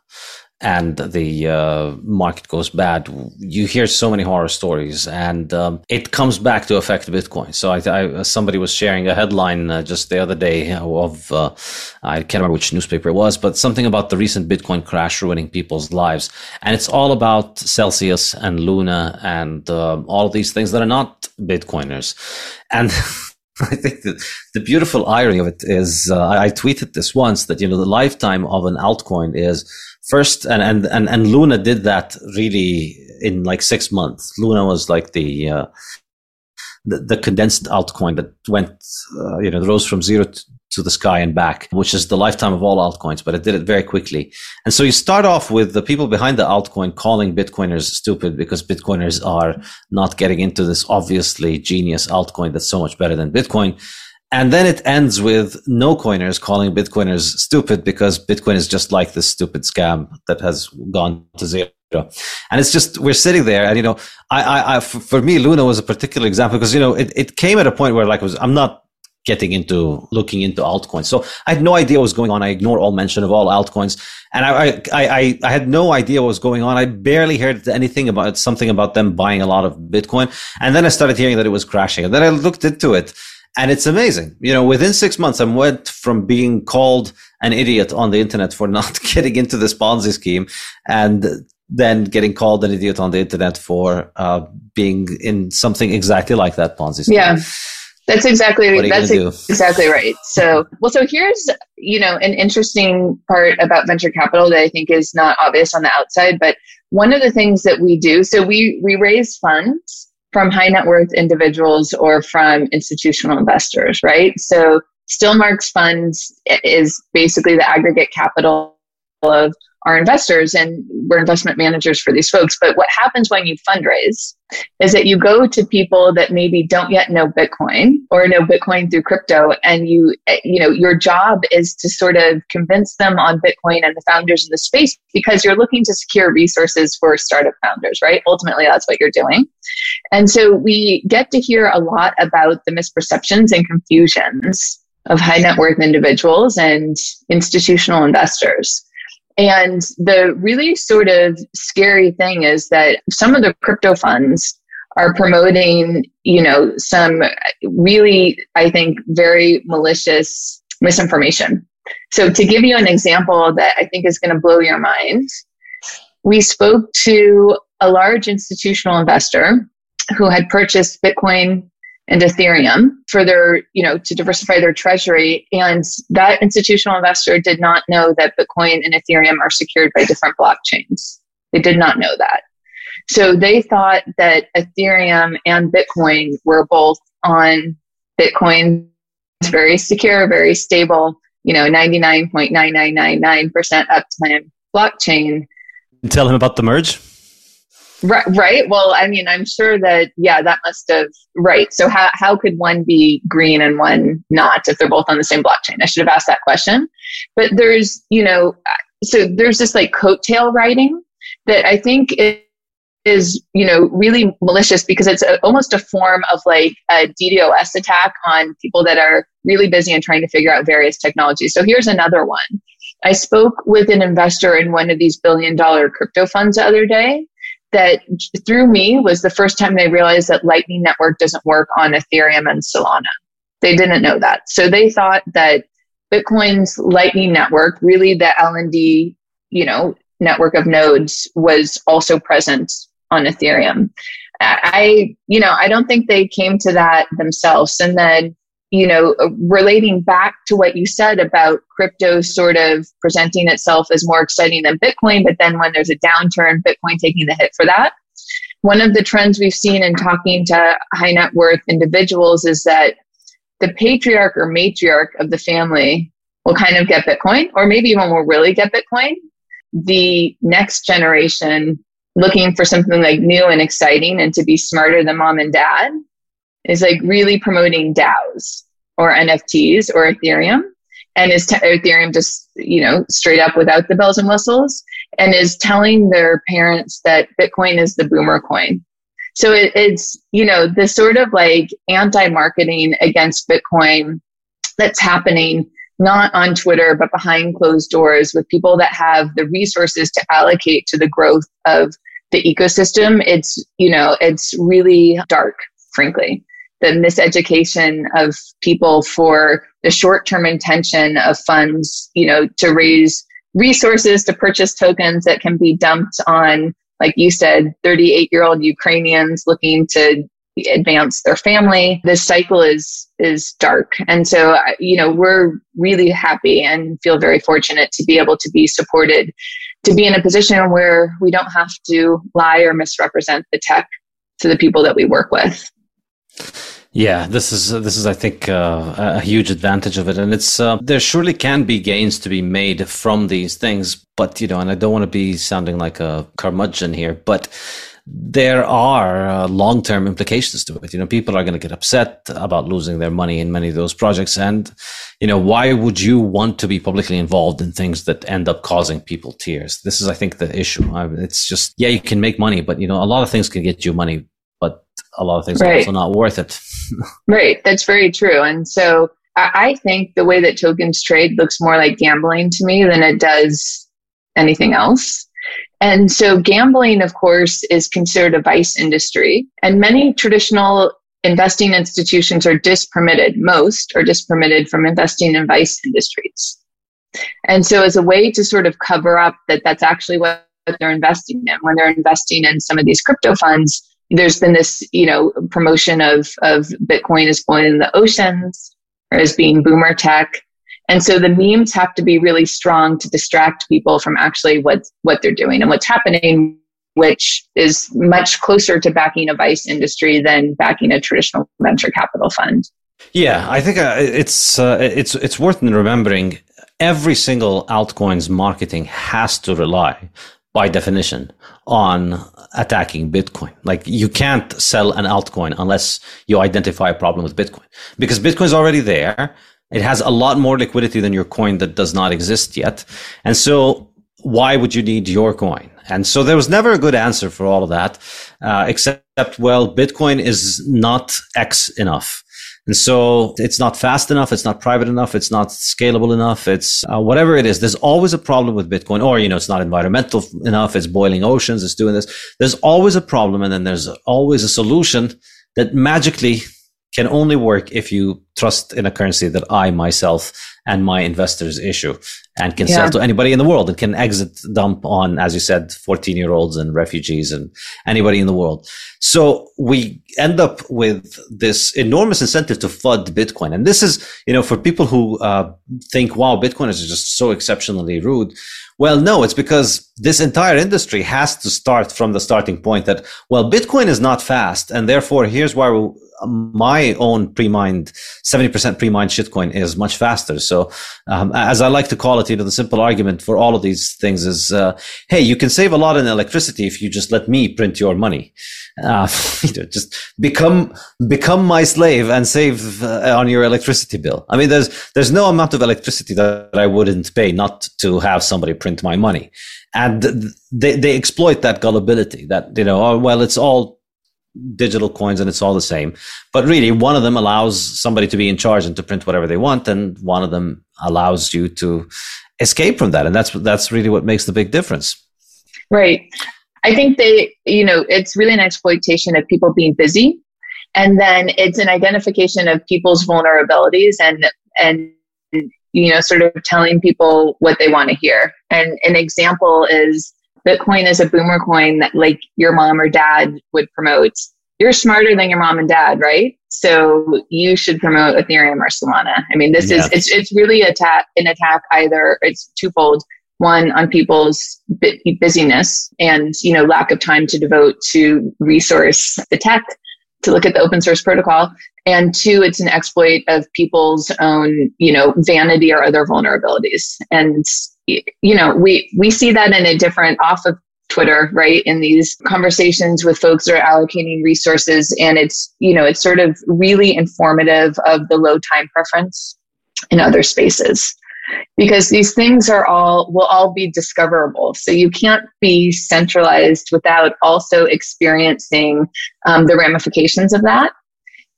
and the uh, market goes bad, you hear so many horror stories, and um, it comes back to affect Bitcoin. So, I, I, somebody was sharing a headline uh, just the other day of uh, I can't remember which newspaper it was, but something about the recent Bitcoin crash ruining people's lives, and it's all about Celsius and Luna and um, all these things that are not Bitcoiners, and. I think the beautiful irony of it is, uh, I tweeted this once that you know the lifetime of an altcoin is first and, and and and luna did that really in like six months luna was like the uh, the, the, condensed altcoin that went uh, you know rose from zero to, to the sky and back, which is the lifetime of all altcoins, but it did it very quickly. And so you start off with the people behind the altcoin calling Bitcoiners stupid because Bitcoiners are not getting into this obviously genius altcoin that's so much better than Bitcoin. And then it ends with no coiners calling Bitcoiners stupid because Bitcoin is just like this stupid scam that has gone to zero. And it's just, we're sitting there and, you know, I, I, I for me, Luna was a particular example because, you know, it, it came at a point where like was, I'm not getting into looking into altcoins. So I had no idea what was going on. I ignored all mention of all altcoins. And I, I, I, I had no idea what was going on. I barely heard anything about something about them buying a lot of Bitcoin. And then I started hearing that it was crashing. And then I looked into it and it's amazing. You know, within six months, I went from being called an idiot on the internet for not getting into this Ponzi scheme and then getting called an idiot on the internet for uh, being in something exactly like that Ponzi scheme. Yeah. That's exactly that's exactly right. So, well, so here's you know an interesting part about venture capital that I think is not obvious on the outside, but one of the things that we do, so we we raise funds from high net worth individuals or from institutional investors, right? So Stillmark's Funds is basically the aggregate capital of our investors and we're investment managers for these folks. But what happens when you fundraise is that you go to people that maybe don't yet know Bitcoin or know Bitcoin through crypto. And you, you know, your job is to sort of convince them on Bitcoin and the founders in the space because you're looking to secure resources for startup founders, right? Ultimately, that's what you're doing. And so we get to hear a lot about the misperceptions and confusions of high net worth individuals and institutional investors. And the really sort of scary thing is that some of the crypto funds are promoting, you know, some really, I think, very malicious misinformation. So to give you an example that I think is going to blow your mind, we spoke to a large institutional investor who had purchased Bitcoin and Ethereum for their, you know, to diversify their treasury. And that institutional investor did not know that Bitcoin and Ethereum are secured by different blockchains. They did not know that. So they thought that Ethereum and Bitcoin were both on Bitcoin. It's very secure, very stable, you know, 99.9999% uptime blockchain. Tell him about the merge. Right, right. Well, I mean, I'm sure that, yeah, that must have, right. So, how, how could one be green and one not if they're both on the same blockchain? I should have asked that question. But there's, you know, so there's this like coattail writing that I think is, you know, really malicious because it's a, almost a form of like a DDoS attack on people that are really busy and trying to figure out various technologies. So, here's another one. I spoke with an investor in one of these billion dollar crypto funds the other day that through me was the first time they realized that Lightning Network doesn't work on Ethereum and Solana. They didn't know that. So they thought that Bitcoin's Lightning Network, really the LND, you know, network of nodes was also present on Ethereum. I, you know, I don't think they came to that themselves. And then you know, uh, relating back to what you said about crypto sort of presenting itself as more exciting than Bitcoin, but then when there's a downturn, Bitcoin taking the hit for that. One of the trends we've seen in talking to high net worth individuals is that the patriarch or matriarch of the family will kind of get Bitcoin, or maybe even will really get Bitcoin. The next generation looking for something like new and exciting and to be smarter than mom and dad is like really promoting DAOs or NFTs or Ethereum and is t- Ethereum just, you know, straight up without the bells and whistles and is telling their parents that Bitcoin is the boomer coin. So it, it's, you know, the sort of like anti marketing against Bitcoin that's happening not on Twitter, but behind closed doors with people that have the resources to allocate to the growth of the ecosystem. It's, you know, it's really dark, frankly the miseducation of people for the short-term intention of funds, you know, to raise resources to purchase tokens that can be dumped on, like you said, 38 year old Ukrainians looking to advance their family. This cycle is is dark, and so you know we're really happy and feel very fortunate to be able to be supported, to be in a position where we don't have to lie or misrepresent the tech to the people that we work with. Yeah, this is this is I think uh, a huge advantage of it, and it's uh, there surely can be gains to be made from these things, but you know, and I don't want to be sounding like a curmudgeon here, but there are uh, long term implications to it. You know, people are going to get upset about losing their money in many of those projects. And, you know, why would you want to be publicly involved in things that end up causing people tears? This is, I think, the issue. It's just, yeah, you can make money, but, you know, a lot of things can get you money, a lot of things right. are also not worth it. right. That's very true. And so I think the way that tokens trade looks more like gambling to me than it does anything else. And so gambling, of course, is considered a vice industry. And many traditional investing institutions are dispermitted, most are dispermitted from investing in vice industries. And so as a way to sort of cover up that that's actually what they're investing in, when they're investing in some of these crypto funds, there's been this, you know, promotion of, of Bitcoin as going in the oceans or as being boomer tech. And so the memes have to be really strong to distract people from actually what, what they're doing and what's happening, which is much closer to backing a vice industry than backing a traditional venture capital fund. Yeah, I think uh, it's uh, it's it's worth remembering. Every single altcoin's marketing has to rely, by definition, on attacking Bitcoin. Like you can't sell an altcoin unless you identify a problem with Bitcoin, because Bitcoin is already there. It has a lot more liquidity than your coin that does not exist yet. And so why would you need your coin? And so there was never a good answer for all of that, uh, except, well, Bitcoin is not X enough. And so it's not fast enough. It's not private enough. It's not scalable enough. It's uh, whatever it is. There's always a problem with Bitcoin or, you know, it's not environmental enough. It's boiling oceans. It's doing this. There's always a problem. And then there's always a solution that magically can only work if you trust in a currency that I myself and my investors issue and can yeah. sell to anybody in the world and can exit dump on, as you said, 14 year olds and refugees and anybody in the world. So we end up with this enormous incentive to FUD Bitcoin. And this is, you know, for people who uh, think, wow, Bitcoin is just so exceptionally rude. Well, no, it's because this entire industry has to start from the starting point that, well, Bitcoin is not fast. And therefore, here's why my own pre-mined 70% pre-mined shitcoin is much faster. So um, as i like to call it you know the simple argument for all of these things is uh, hey you can save a lot in electricity if you just let me print your money. Uh, you know, just become become my slave and save uh, on your electricity bill. I mean there's there's no amount of electricity that i wouldn't pay not to have somebody print my money. And they, they exploit that gullibility that you know oh, well it's all digital coins and it's all the same. But really, one of them allows somebody to be in charge and to print whatever they want, and one of them allows you to escape from that. And that's that's really what makes the big difference. Right. I think they, you know, it's really an exploitation of people being busy. And then it's an identification of people's vulnerabilities and and you know, sort of telling people what they want to hear. And an example is Bitcoin is a boomer coin that like your mom or dad would promote. You're smarter than your mom and dad, right? So you should promote Ethereum or Solana. I mean, this is it's it's really attack an attack either it's twofold. One on people's busyness and you know lack of time to devote to resource the tech to look at the open source protocol and two it's an exploit of people's own you know vanity or other vulnerabilities and you know, we, we see that in a different off of Twitter, right? In these conversations with folks that are allocating resources. And it's, you know, it's sort of really informative of the low time preference in other spaces because these things are all will all be discoverable so you can't be centralized without also experiencing um, the ramifications of that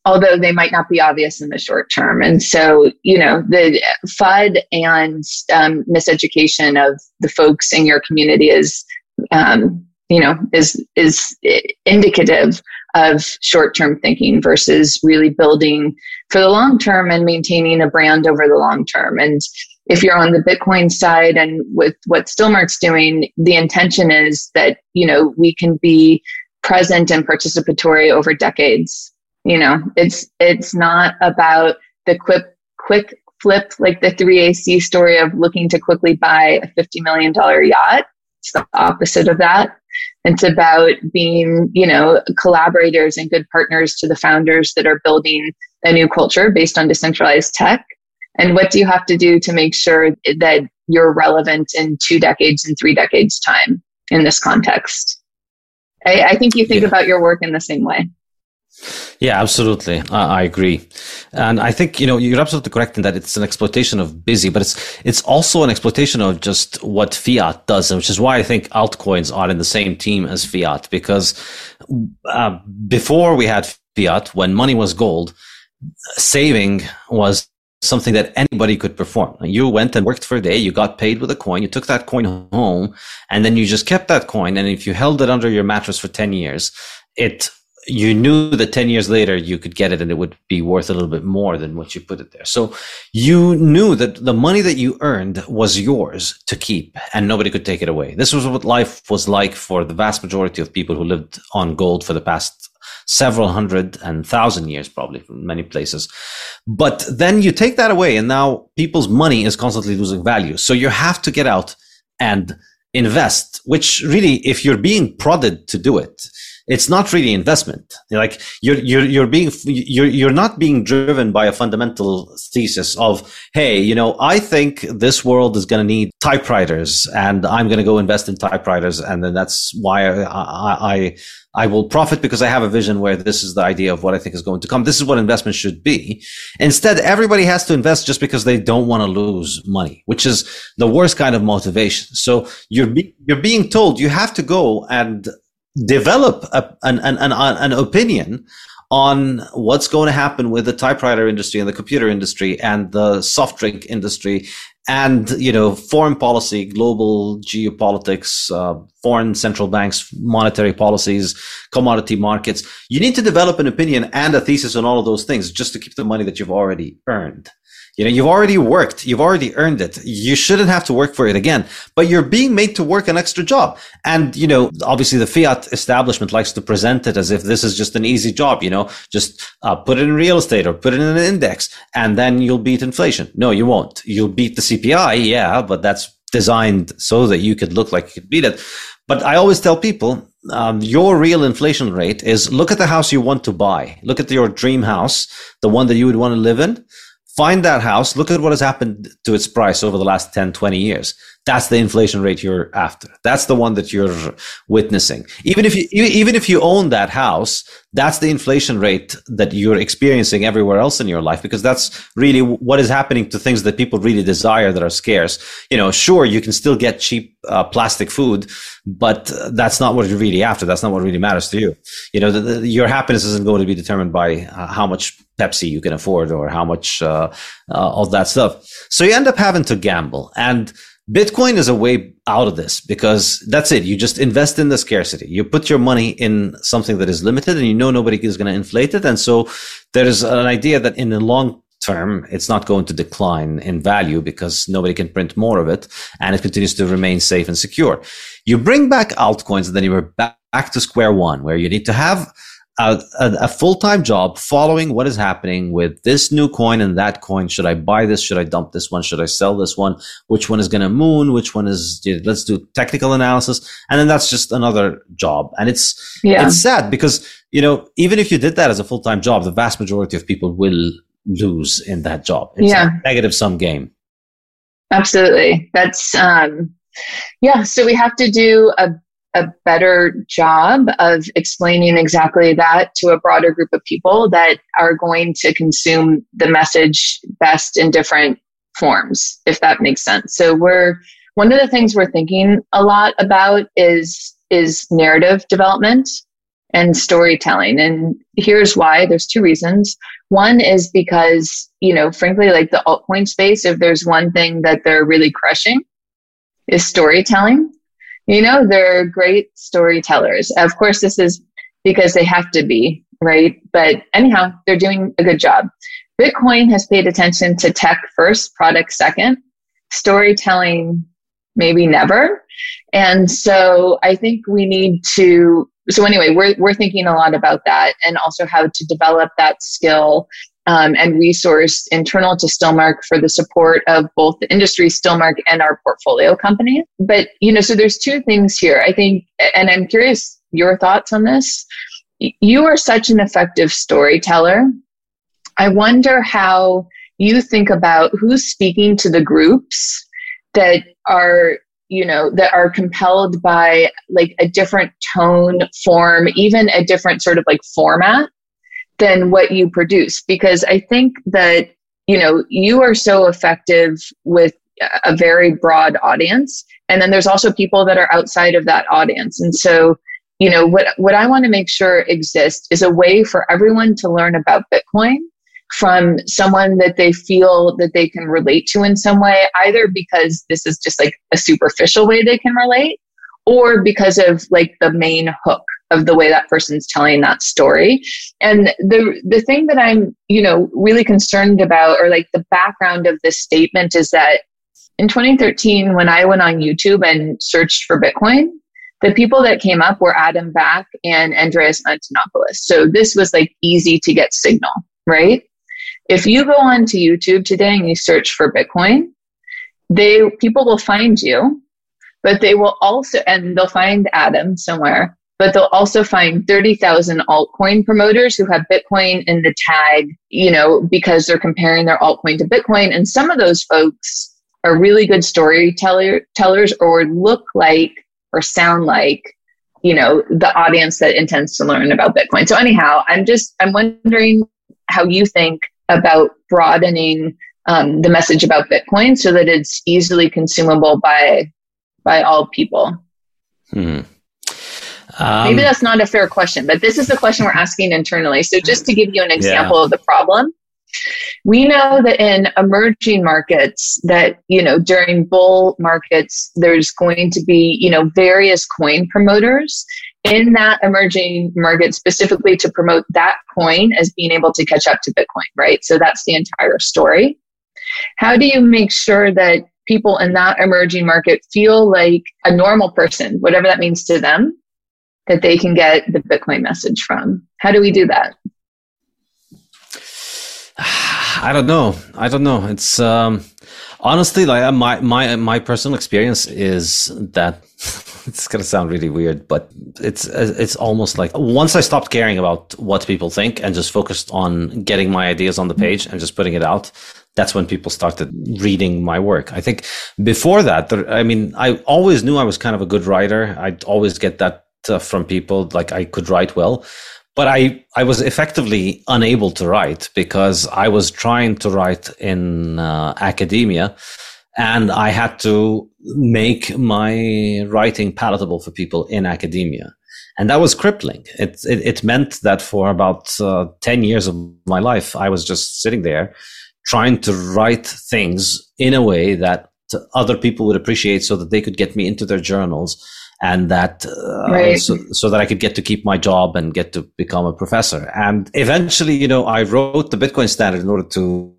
although they might not be obvious in the short term. And so, you know, the FUD and um, miseducation of the folks in your community is, um, you know, is is indicative of short term thinking versus really building for the long term and maintaining a brand over the long term. And if you're on the Bitcoin side and with what Stillmark's doing, the intention is that you know we can be present and participatory over decades you know, it's it's not about the quick quick flip like the 3AC story of looking to quickly buy a $50 million yacht. It's the opposite of that. It's about being, you know, collaborators and good partners to the founders that are building a new culture based on decentralized tech. And what do you have to do to make sure that you're relevant in two decades and three decades time in this context? I, I think you think yeah. about your work in the same way. Yeah, absolutely. I, I agree, and I think you know you're absolutely correct in that it's an exploitation of busy, but it's it's also an exploitation of just what fiat does, which is why I think altcoins are in the same team as fiat because uh, before we had fiat, when money was gold, saving was something that anybody could perform. You went and worked for a day, you got paid with a coin, you took that coin home, and then you just kept that coin. And if you held it under your mattress for 10 years, it you knew that 10 years later you could get it and it would be worth a little bit more than what you put it there. So you knew that the money that you earned was yours to keep and nobody could take it away. This was what life was like for the vast majority of people who lived on gold for the past several hundred and thousand years, probably from many places. But then you take that away and now people's money is constantly losing value. So you have to get out and invest, which really, if you're being prodded to do it, it's not really investment. Like you're you're you're being you're you're not being driven by a fundamental thesis of hey, you know, I think this world is going to need typewriters, and I'm going to go invest in typewriters, and then that's why I, I, I I will profit because I have a vision where this is the idea of what I think is going to come. This is what investment should be. Instead, everybody has to invest just because they don't want to lose money, which is the worst kind of motivation. So you're be, you're being told you have to go and develop a, an, an, an, an opinion on what's going to happen with the typewriter industry and the computer industry and the soft drink industry and you know foreign policy global geopolitics uh, foreign central banks monetary policies commodity markets. You need to develop an opinion and a thesis on all of those things just to keep the money that you've already earned you know, you've already worked, you've already earned it. You shouldn't have to work for it again, but you're being made to work an extra job. And, you know, obviously the fiat establishment likes to present it as if this is just an easy job, you know, just uh, put it in real estate or put it in an index and then you'll beat inflation. No, you won't. You'll beat the CPI. Yeah, but that's designed so that you could look like you could beat it. But I always tell people, um, your real inflation rate is look at the house you want to buy. Look at your dream house, the one that you would want to live in find that house, look at what has happened to its price over the last 10, 20 years. That's the inflation rate you're after. That's the one that you're witnessing. Even if you, even if you own that house, that's the inflation rate that you're experiencing everywhere else in your life because that's really what is happening to things that people really desire that are scarce. You know, sure, you can still get cheap uh, plastic food, but that's not what you're really after. That's not what really matters to you. You know, the, the, your happiness isn't going to be determined by uh, how much Pepsi you can afford or how much uh, uh of that stuff. So you end up having to gamble and Bitcoin is a way out of this because that's it. You just invest in the scarcity. You put your money in something that is limited and you know nobody is going to inflate it. And so there's an idea that in the long term, it's not going to decline in value because nobody can print more of it and it continues to remain safe and secure. You bring back altcoins and then you're back to square one where you need to have a, a, a full-time job following what is happening with this new coin and that coin. Should i buy this? Should i dump this one? Should i sell this one? Which one is going to moon? Which one is let's do technical analysis. And then that's just another job. And it's yeah. it's sad because you know even if you did that as a full-time job the vast majority of people will lose in that job. It's yeah. a negative sum game. Absolutely. That's um yeah. So we have to do a a better job of explaining exactly that to a broader group of people that are going to consume the message best in different forms, if that makes sense. So we're one of the things we're thinking a lot about is is narrative development and storytelling. And here's why. There's two reasons. One is because, you know, frankly, like the altcoin space, if there's one thing that they're really crushing is storytelling you know, they're great storytellers. Of course, this is because they have to be, right? But anyhow, they're doing a good job. Bitcoin has paid attention to tech first, product second, storytelling maybe never. And so I think we need to so anyway, we're we're thinking a lot about that and also how to develop that skill um, and resource internal to Stillmark for the support of both the industry Stillmark and our portfolio company. But, you know, so there's two things here. I think, and I'm curious your thoughts on this. You are such an effective storyteller. I wonder how you think about who's speaking to the groups that are you know that are compelled by like a different tone form even a different sort of like format than what you produce because i think that you know you are so effective with a very broad audience and then there's also people that are outside of that audience. And so you know what what i want to make sure exists is a way for everyone to learn about bitcoin from someone that they feel that they can relate to in some way either because this is just like a superficial way they can relate or because of like the main hook of the way that person's telling that story. And the the thing that I'm, you know, really concerned about or like the background of this statement is that in 2013 when I went on YouTube and searched for Bitcoin, the people that came up were Adam Back and Andreas Antonopoulos. So this was like easy to get signal, right? If you go onto YouTube today and you search for Bitcoin, they people will find you, but they will also and they'll find Adam somewhere but they'll also find 30,000 altcoin promoters who have Bitcoin in the tag, you know, because they're comparing their altcoin to Bitcoin. And some of those folks are really good storytellers or look like or sound like, you know, the audience that intends to learn about Bitcoin. So anyhow, I'm just, I'm wondering how you think about broadening um, the message about Bitcoin so that it's easily consumable by, by all people. Hmm. Um, Maybe that's not a fair question, but this is the question we're asking internally. So, just to give you an example yeah. of the problem, we know that in emerging markets that you know during bull markets there's going to be you know various coin promoters in that emerging market specifically to promote that coin as being able to catch up to bitcoin right so that's the entire story how do you make sure that people in that emerging market feel like a normal person whatever that means to them that they can get the Bitcoin message from? How do we do that? I don't know. I don't know. It's um, honestly like uh, my my my personal experience is that it's gonna sound really weird, but it's it's almost like once I stopped caring about what people think and just focused on getting my ideas on the page and just putting it out. That's when people started reading my work. I think before that, I mean, I always knew I was kind of a good writer. I'd always get that uh, from people like I could write well, but I I was effectively unable to write because I was trying to write in uh, academia, and I had to make my writing palatable for people in academia. And that was crippling. It, it, it meant that for about uh, 10 years of my life, I was just sitting there trying to write things in a way that other people would appreciate so that they could get me into their journals and that uh, right. so, so that I could get to keep my job and get to become a professor. And eventually, you know, I wrote the Bitcoin standard in order to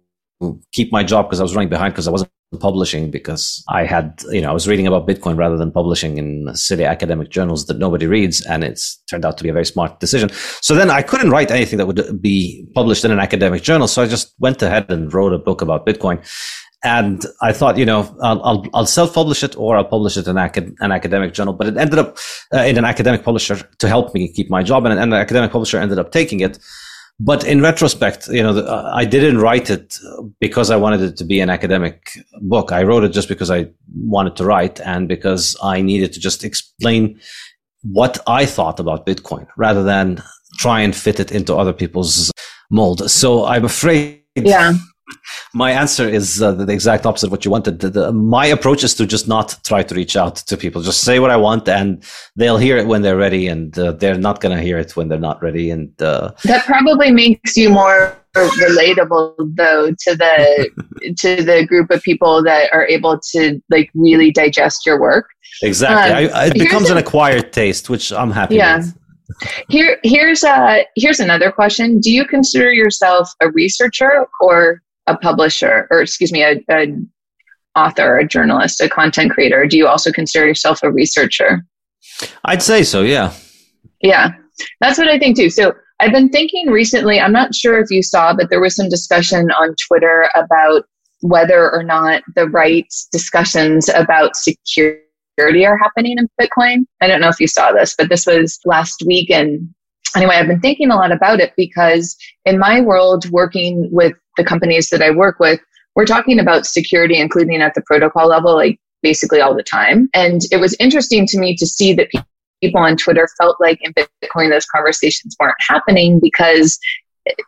keep my job because I was running behind because I wasn't publishing because I had, you know, I was reading about Bitcoin rather than publishing in city academic journals that nobody reads. And it's turned out to be a very smart decision. So then I couldn't write anything that would be published in an academic journal. So I just went ahead and wrote a book about Bitcoin and I thought, you know, I'll, I'll, I'll self-publish it or I'll publish it in acad- an academic journal. But it ended up uh, in an academic publisher to help me keep my job, and, an academic publisher ended up taking it. But in retrospect, you know, the, uh, I didn't write it because I wanted it to be an academic book. I wrote it just because I wanted to write and because I needed to just explain what I thought about Bitcoin rather than try and fit it into other people's mold. So I'm afraid. Yeah my answer is uh, the exact opposite of what you wanted. The, the, my approach is to just not try to reach out to people. Just say what I want, and they'll hear it when they're ready, and uh, they're not going to hear it when they're not ready. And uh, that probably makes you more relatable, though, to the to the group of people that are able to like really digest your work. Exactly, um, I, it becomes an acquired taste, which I'm happy. Yeah. With. Here, here's a here's another question. Do you consider yourself a researcher or a publisher or excuse me a, a author a journalist a content creator do you also consider yourself a researcher i'd say so yeah yeah that's what i think too so I've been thinking recently, I'm not sure if you saw, but there was some discussion on Twitter about whether or not the right discussions about security are happening in Bitcoin. I don't know if you saw this, but this was last week. And anyway, I've been thinking a lot about it because in my world, working with the companies that I work with, we're talking about security, including at the protocol level, like basically all the time. And it was interesting to me to see that people on Twitter felt like in Bitcoin those conversations weren't happening because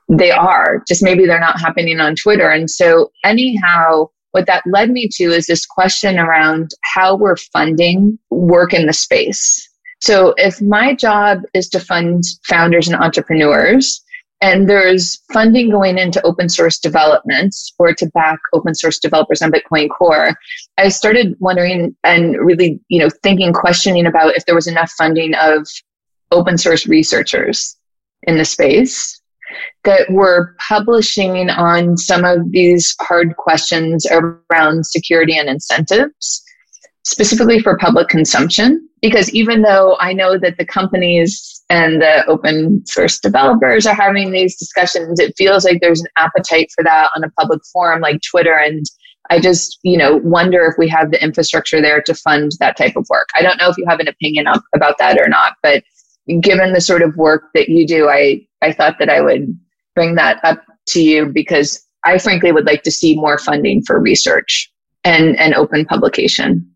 they are, just maybe they're not happening on Twitter. And so, anyhow, what that led me to is this question around how we're funding work in the space. So, if my job is to fund founders and entrepreneurs, and there's funding going into open source development or to back open source developers on Bitcoin Core. I started wondering and really, you know, thinking, questioning about if there was enough funding of open source researchers in the space that were publishing on some of these hard questions around security and incentives, specifically for public consumption. Because even though I know that the companies and the open source developers are having these discussions, it feels like there's an appetite for that on a public forum like Twitter. And I just, you know, wonder if we have the infrastructure there to fund that type of work. I don't know if you have an opinion about that or not, but given the sort of work that you do, I, I thought that I would bring that up to you because I frankly would like to see more funding for research and, and open publication.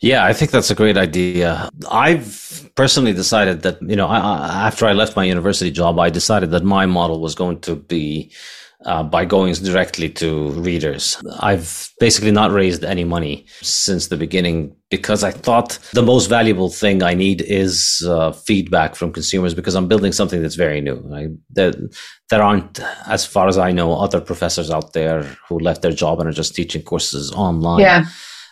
Yeah, I think that's a great idea. I've personally decided that, you know, I, after I left my university job, I decided that my model was going to be uh, by going directly to readers. I've basically not raised any money since the beginning because I thought the most valuable thing I need is uh, feedback from consumers because I'm building something that's very new. I, there, there aren't, as far as I know, other professors out there who left their job and are just teaching courses online. Yeah.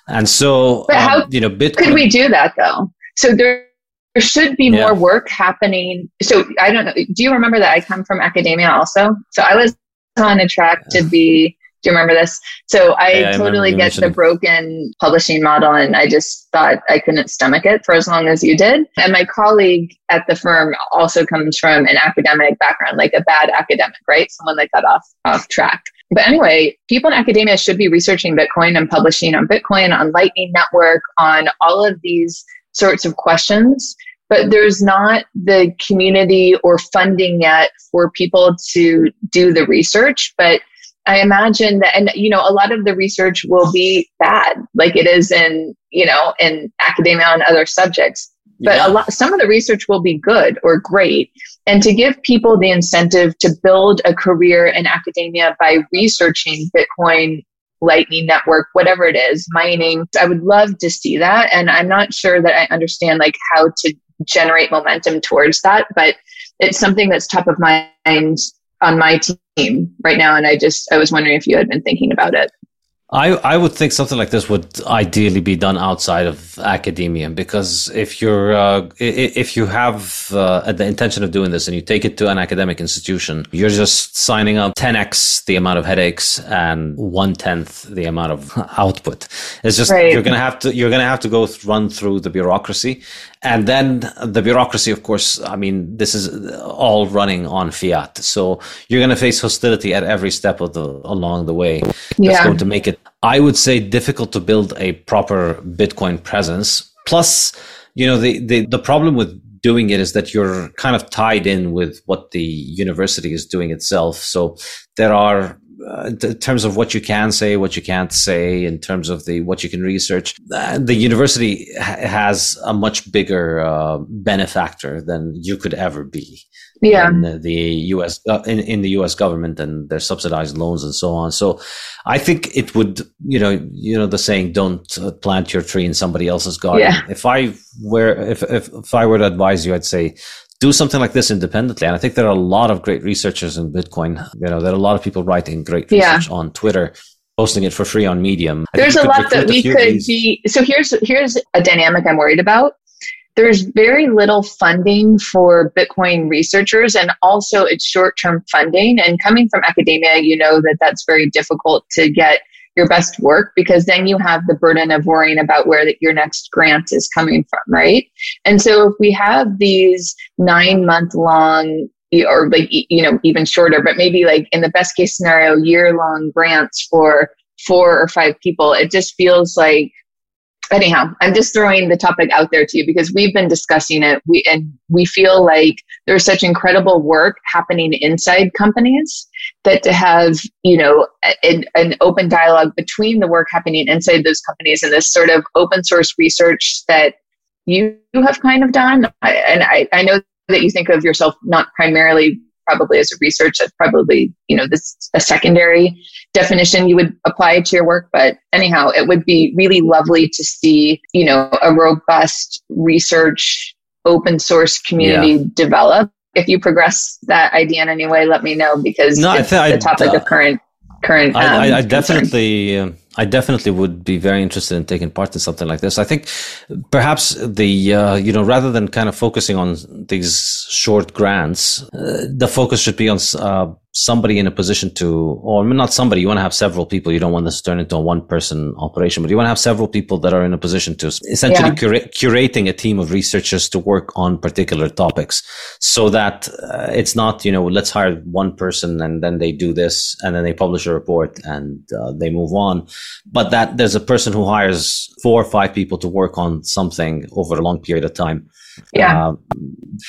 And so, but how um, you know, Bitcoin, could we do that though? So there, there should be yeah. more work happening. So I don't know. Do you remember that I come from academia also? So I was on a track to be do you remember this? So I yeah, totally I get the broken publishing model, and I just thought I couldn't stomach it for as long as you did. And my colleague at the firm also comes from an academic background, like a bad academic, right? Someone that got off off track. But anyway, people in academia should be researching Bitcoin and publishing on Bitcoin, on Lightning Network, on all of these sorts of questions but there's not the community or funding yet for people to do the research. But I imagine that, and you know, a lot of the research will be bad, like it is in, you know, in academia and other subjects. But yeah. a lot, some of the research will be good or great. And to give people the incentive to build a career in academia by researching Bitcoin Lightning Network, whatever it is, mining. I would love to see that. And I'm not sure that I understand like how to generate momentum towards that. But it's something that's top of mind on my team right now. And I just, I was wondering if you had been thinking about it. I, I would think something like this would ideally be done outside of academia because if you're uh, if you have uh, the intention of doing this and you take it to an academic institution, you're just signing up 10x the amount of headaches and one tenth the amount of output. It's just right. you're gonna have to you're gonna have to go run through the bureaucracy, and then the bureaucracy. Of course, I mean this is all running on fiat, so you're gonna face hostility at every step of the along the way. That's yeah. going to make it I would say difficult to build a proper Bitcoin presence. Plus, you know, the, the, the problem with doing it is that you're kind of tied in with what the university is doing itself. So there are uh, in terms of what you can say, what you can't say, in terms of the what you can research, uh, the university ha- has a much bigger uh, benefactor than you could ever be. Yeah, in the U.S. Uh, in, in the U.S. government and their subsidized loans and so on. So, I think it would, you know, you know, the saying, "Don't uh, plant your tree in somebody else's garden." Yeah. If I were, if, if if I were to advise you, I'd say do something like this independently. And I think there are a lot of great researchers in Bitcoin. You know, there are a lot of people writing great research yeah. on Twitter, posting it for free on Medium. I There's a lot that we could be. So here's here's a dynamic I'm worried about. There's very little funding for Bitcoin researchers, and also it's short-term funding. And coming from academia, you know that that's very difficult to get your best work because then you have the burden of worrying about where the, your next grant is coming from, right? And so if we have these nine month long or like you know even shorter but maybe like in the best case scenario year long grants for four or five people it just feels like anyhow i'm just throwing the topic out there to you because we've been discussing it. We and we feel like there's such incredible work happening inside companies that to have you know an open dialogue between the work happening inside those companies and this sort of open source research that you have kind of done. I, and I, I know that you think of yourself not primarily probably as a research that's probably you know this a secondary definition you would apply to your work but anyhow it would be really lovely to see you know a robust research open source community yeah. develop if you progress that idea in any way let me know because no, it's th- the topic uh, of current current um, I, I, I definitely um, I definitely would be very interested in taking part in something like this. I think perhaps the uh, you know rather than kind of focusing on these short grants, uh, the focus should be on uh, somebody in a position to, or not somebody, you want to have several people. You don't want this to turn into a one person operation, but you want to have several people that are in a position to essentially yeah. cura- curating a team of researchers to work on particular topics so that uh, it's not, you know, let's hire one person and then they do this and then they publish a report and uh, they move on. But that there's a person who hires four or five people to work on something over a long period of time. Yeah. Uh,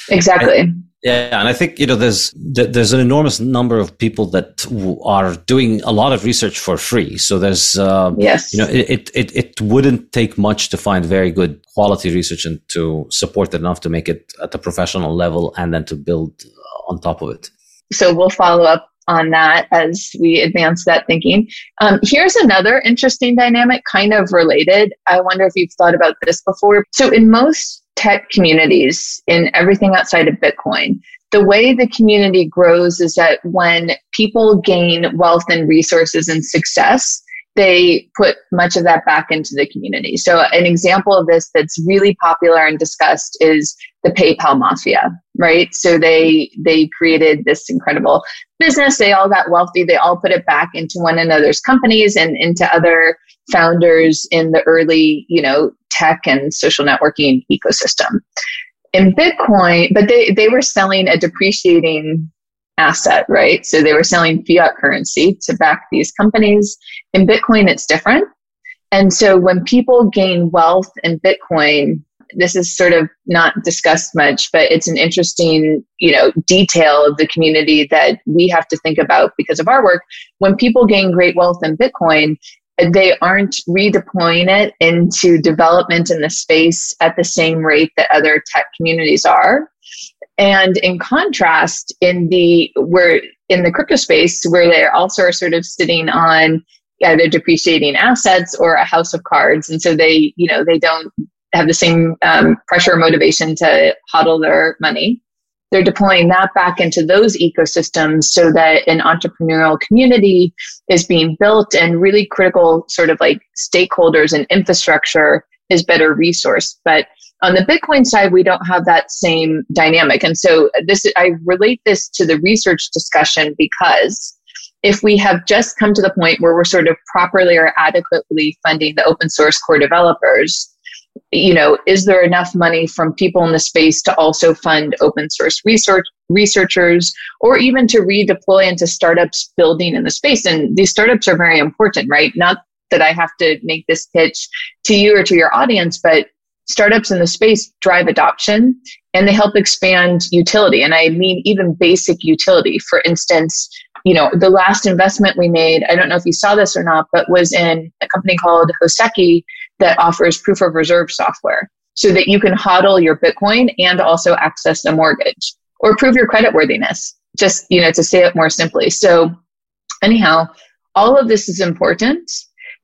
exactly. And, yeah, and I think you know there's there's an enormous number of people that are doing a lot of research for free. So there's uh, yes, you know it, it it wouldn't take much to find very good quality research and to support it enough to make it at a professional level and then to build on top of it. So we'll follow up on that as we advance that thinking. Um, here's another interesting dynamic, kind of related. I wonder if you've thought about this before. So in most tech communities in everything outside of Bitcoin, the way the community grows is that when people gain wealth and resources and success, they put much of that back into the community. So an example of this that's really popular and discussed is the PayPal mafia, right? So they they created this incredible business. They all got wealthy. They all put it back into one another's companies and into other founders in the early, you know, tech and social networking ecosystem. In Bitcoin, but they, they were selling a depreciating asset, right? So they were selling fiat currency to back these companies. In Bitcoin, it's different. And so when people gain wealth in Bitcoin, this is sort of not discussed much, but it's an interesting, you know, detail of the community that we have to think about because of our work. When people gain great wealth in Bitcoin, they aren't redeploying it into development in the space at the same rate that other tech communities are. And in contrast, in the where in the crypto space, where they also are sort of sitting on either depreciating assets or a house of cards, and so they, you know, they don't have the same um, pressure or motivation to hodl their money they're deploying that back into those ecosystems so that an entrepreneurial community is being built and really critical sort of like stakeholders and infrastructure is better resourced. But on the Bitcoin side, we don't have that same dynamic. And so this, I relate this to the research discussion because if we have just come to the point where we're sort of properly or adequately funding the open source core developers, you know, is there enough money from people in the space to also fund open source research researchers or even to redeploy into startups building in the space? And these startups are very important, right? Not that I have to make this pitch to you or to your audience, but startups in the space drive adoption and they help expand utility. And I mean even basic utility. For instance, you know, the last investment we made, I don't know if you saw this or not, but was in a company called Hoseki that offers proof of reserve software so that you can hodl your Bitcoin and also access a mortgage or prove your credit worthiness, just, you know, to say it more simply. So anyhow, all of this is important.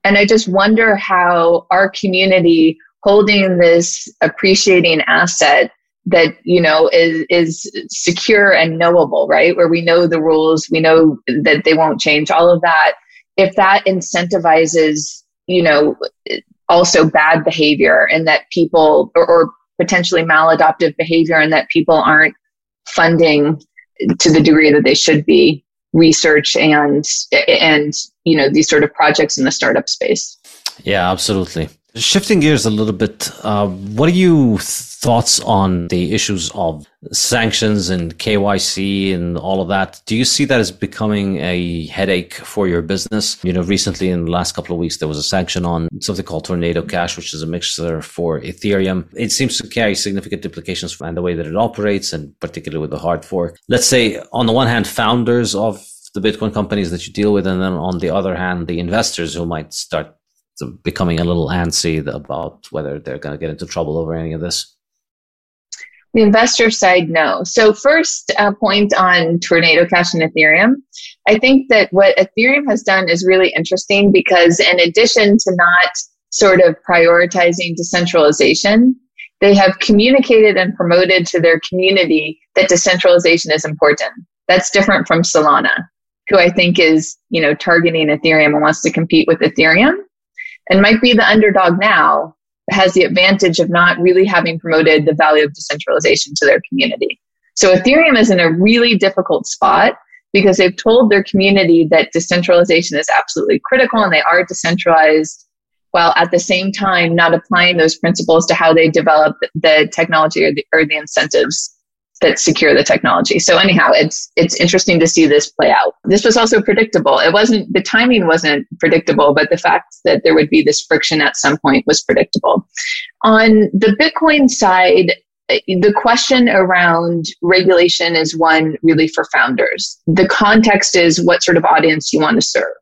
And I just wonder how our community holding this appreciating asset that you know is is secure and knowable right where we know the rules we know that they won't change all of that if that incentivizes you know also bad behavior and that people or, or potentially maladaptive behavior and that people aren't funding to the degree that they should be research and and you know these sort of projects in the startup space. Yeah absolutely Shifting gears a little bit, uh, what are you thoughts on the issues of sanctions and KYC and all of that? Do you see that as becoming a headache for your business? You know, recently in the last couple of weeks, there was a sanction on something called Tornado Cash, which is a mixer for Ethereum. It seems to carry significant implications and the way that it operates, and particularly with the hard fork. Let's say, on the one hand, founders of the Bitcoin companies that you deal with, and then on the other hand, the investors who might start becoming a little antsy about whether they're going to get into trouble over any of this? The investor side, no. So, first uh, point on Tornado Cash and Ethereum. I think that what Ethereum has done is really interesting because, in addition to not sort of prioritizing decentralization, they have communicated and promoted to their community that decentralization is important. That's different from Solana, who I think is, you know, targeting Ethereum and wants to compete with Ethereum and might be the underdog now, has the advantage of not really having promoted the value of decentralization to their community. So Ethereum is in a really difficult spot because they've told their community that decentralization is absolutely critical and they are decentralized while at the same time not applying those principles to how they develop the technology or the, or the incentives that secure the technology. So anyhow, it's it's interesting to see this play out. This was also predictable. It wasn't the timing wasn't predictable, but the fact that there would be this friction at some point was predictable. On the Bitcoin side, the question around regulation is one really for founders. The context is what sort of audience you want to serve.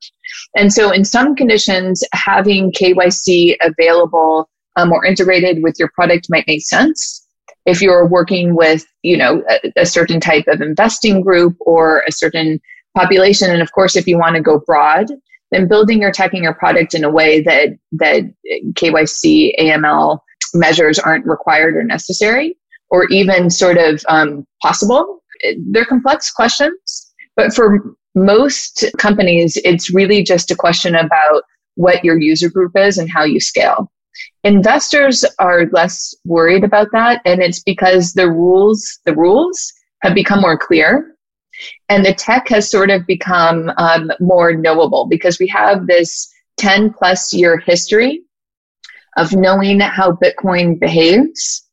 And so in some conditions, having KYC available um, or integrated with your product might make sense if you're working with you know a, a, certain type of investing group or a certain population and of course if you want to go broad then building your tech and your product in a way that that kyc aml measures aren't required or necessary or even sort of um, possible they're complex questions. But for most companies it's really just a question about what your user group is and how you scale Investors are less worried about that, and it's because the rules the rules have become more clear, and the tech has sort of become um, more knowable because we have this ten plus year history of knowing how Bitcoin behaves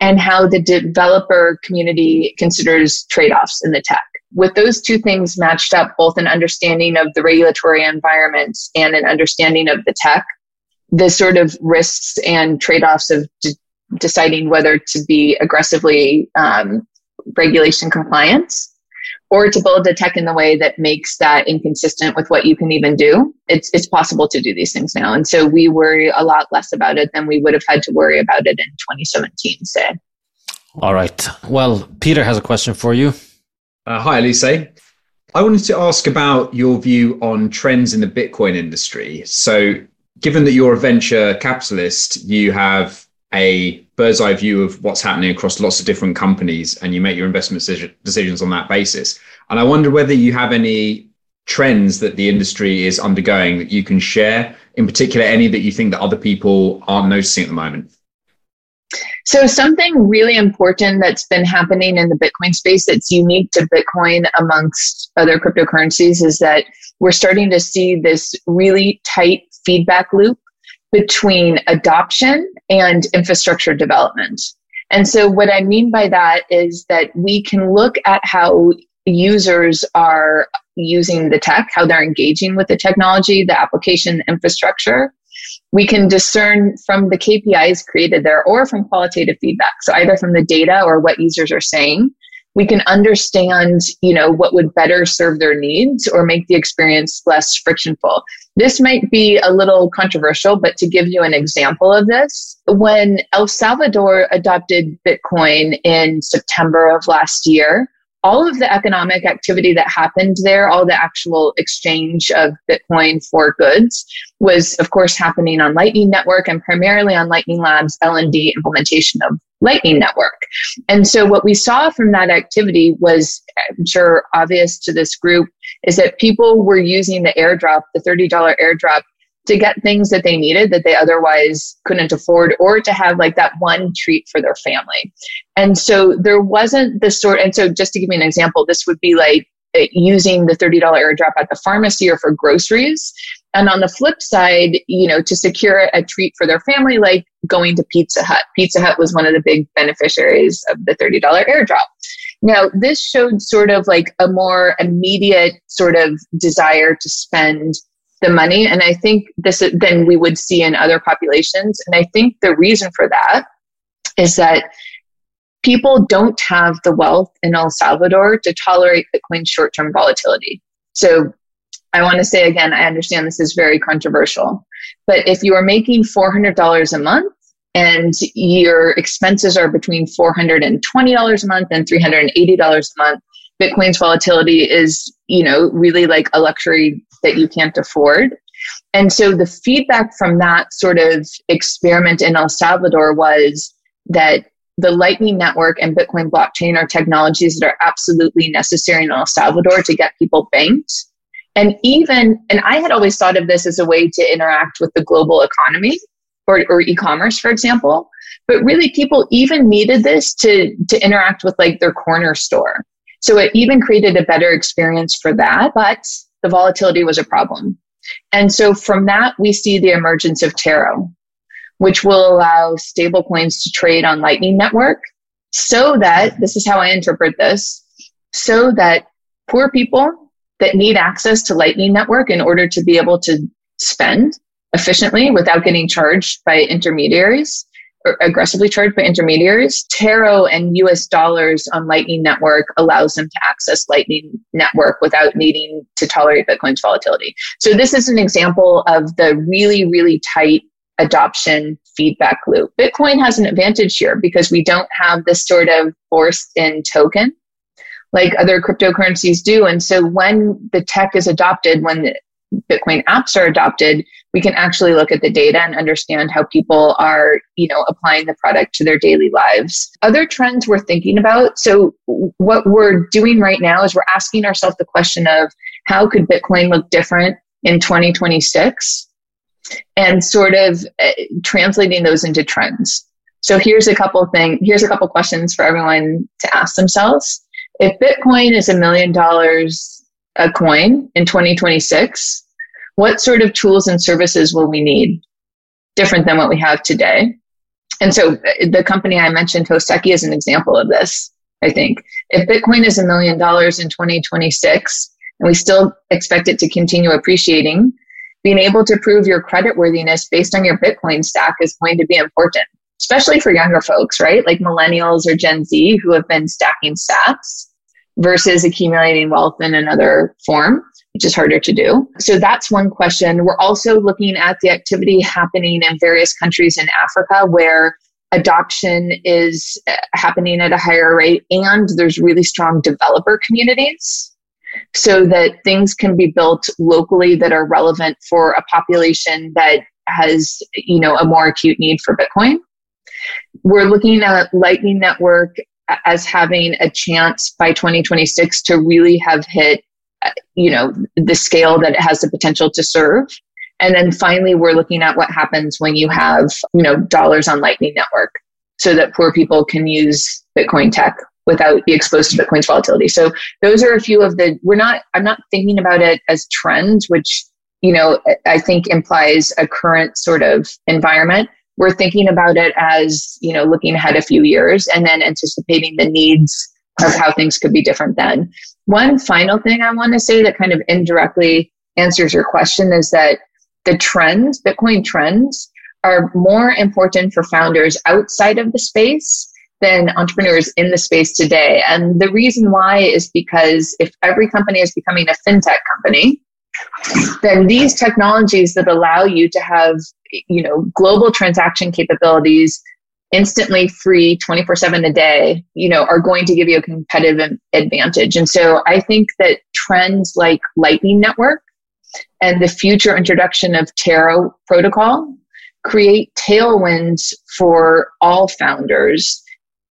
and how the developer community considers trade offs in the tech. With those two things matched up, both an understanding of the regulatory environment and an understanding of the tech, the sort of risks and trade-offs of d- deciding whether to be aggressively um, regulation compliant or to build a tech in the way that makes that inconsistent with what you can even do. It's, it's possible to do these things now. And so we worry a lot less about it than we would have had to worry about it in 2017, say. All right. Well, Peter has a question for you. Uh, hi, Alyse. I wanted to ask about your view on trends in the Bitcoin industry. So given that you're a venture capitalist, you have a bird's eye view of what's happening across lots of different companies and you make your investment decisions on that basis. And I wonder whether you have any trends that the industry is undergoing that you can share, in particular, any that you think that other people aren't noticing at the moment. So, something really important that's been happening in the Bitcoin space that's unique to Bitcoin amongst other cryptocurrencies is that we're starting to see this really tight feedback loop between adoption and infrastructure development. And so, what I mean by that is that we can look at how users are using the tech, how they're engaging with the technology, the application infrastructure. We can discern from the KPIs created there or from qualitative feedback. So, either from the data or what users are saying, we can understand, you know, what would better serve their needs or make the experience less frictionful. This might be a little controversial, but to give you an example of this, when El Salvador adopted Bitcoin in September of last year, all of the economic activity that happened there, all the actual exchange of Bitcoin for goods was, of course, happening on Lightning Network and primarily on Lightning Labs LND implementation of Lightning Network. And so what we saw from that activity was, I'm sure obvious to this group, is that people were using the airdrop, the $30 airdrop to get things that they needed that they otherwise couldn't afford or to have like that one treat for their family. And so there wasn't the sort, and so just to give you an example, this would be like uh, using the $30 airdrop at the pharmacy or for groceries. And on the flip side, you know, to secure a treat for their family, like going to Pizza Hut. Pizza Hut was one of the big beneficiaries of the $30 airdrop. Now, this showed sort of like a more immediate sort of desire to spend the money. And I think this than we would see in other populations. And I think the reason for that is that people don't have the wealth in El Salvador to tolerate Bitcoin's short term volatility. So I want to say again, I understand this is very controversial, but if you are making $400 a month and your expenses are between $420 a month and $380 a month, Bitcoin's volatility is, you know, really like a luxury that you can't afford. And so the feedback from that sort of experiment in El Salvador was that the Lightning Network and Bitcoin blockchain are technologies that are absolutely necessary in El Salvador to get people banked. And even, and I had always thought of this as a way to interact with the global economy or, or e-commerce, for example. But really people even needed this to, to interact with like their corner store. So it even created a better experience for that, but the volatility was a problem. And so from that, we see the emergence of Taro, which will allow stablecoins to trade on Lightning Network so that this is how I interpret this so that poor people that need access to Lightning Network in order to be able to spend efficiently without getting charged by intermediaries aggressively charged by intermediaries. Taro and US dollars on Lightning Network allows them to access Lightning Network without needing to tolerate Bitcoin's volatility. So this is an example of the really, really tight adoption feedback loop. Bitcoin has an advantage here because we don't have this sort of forced in token like other cryptocurrencies do. And so when the tech is adopted, when Bitcoin apps are adopted, we can actually look at the data and understand how people are, you know, applying the product to their daily lives. Other trends we're thinking about. So what we're doing right now is we're asking ourselves the question of how could Bitcoin look different in 2026 and sort of uh, translating those into trends. So here's a couple of things, here's a couple questions for everyone to ask themselves. If Bitcoin is a million dollars a coin in 2026, what sort of tools and services will we need different than what we have today? And so uh, the company I mentioned, Hoseki, is an example of this, I think. If Bitcoin is a million dollars in 2026, and we still expect it to continue appreciating, being able to prove your credit worthiness based on your Bitcoin stack is going to be important, especially for younger folks, right? Like millennials or Gen Z who have been stacking sats versus accumulating wealth in another form, which is harder to do. So that's one question. We're also looking at the activity happening in various countries in Africa where adoption is uh, happening at a higher rate and there's really strong developer communities so that things can be built locally that are relevant for a population that has you know a more acute need for bitcoin we're looking at lightning network as having a chance by 2026 to really have hit you know the scale that it has the potential to serve and then finally we're looking at what happens when you have you know dollars on lightning network so that poor people can use bitcoin tech without be exposed to Bitcoin's volatility. So those are a few of the, we're not, I'm not thinking about it as trends, which, you know, I think implies a current sort of environment. We're thinking about it as, you know, looking ahead a few years and then anticipating the needs of how things could be different then. One final thing I want to say that kind of indirectly answers your question is that the trends, Bitcoin trends, are more important for founders outside of the space than entrepreneurs in the space today. And the reason why is because if every company is becoming a fintech company, then these technologies that allow you to have, you know, global transaction capabilities instantly free 24/7 a day, you know, are going to give you a competitive advantage. And so I think that trends like Lightning Network and the future introduction of Taro protocol create tailwinds for all founders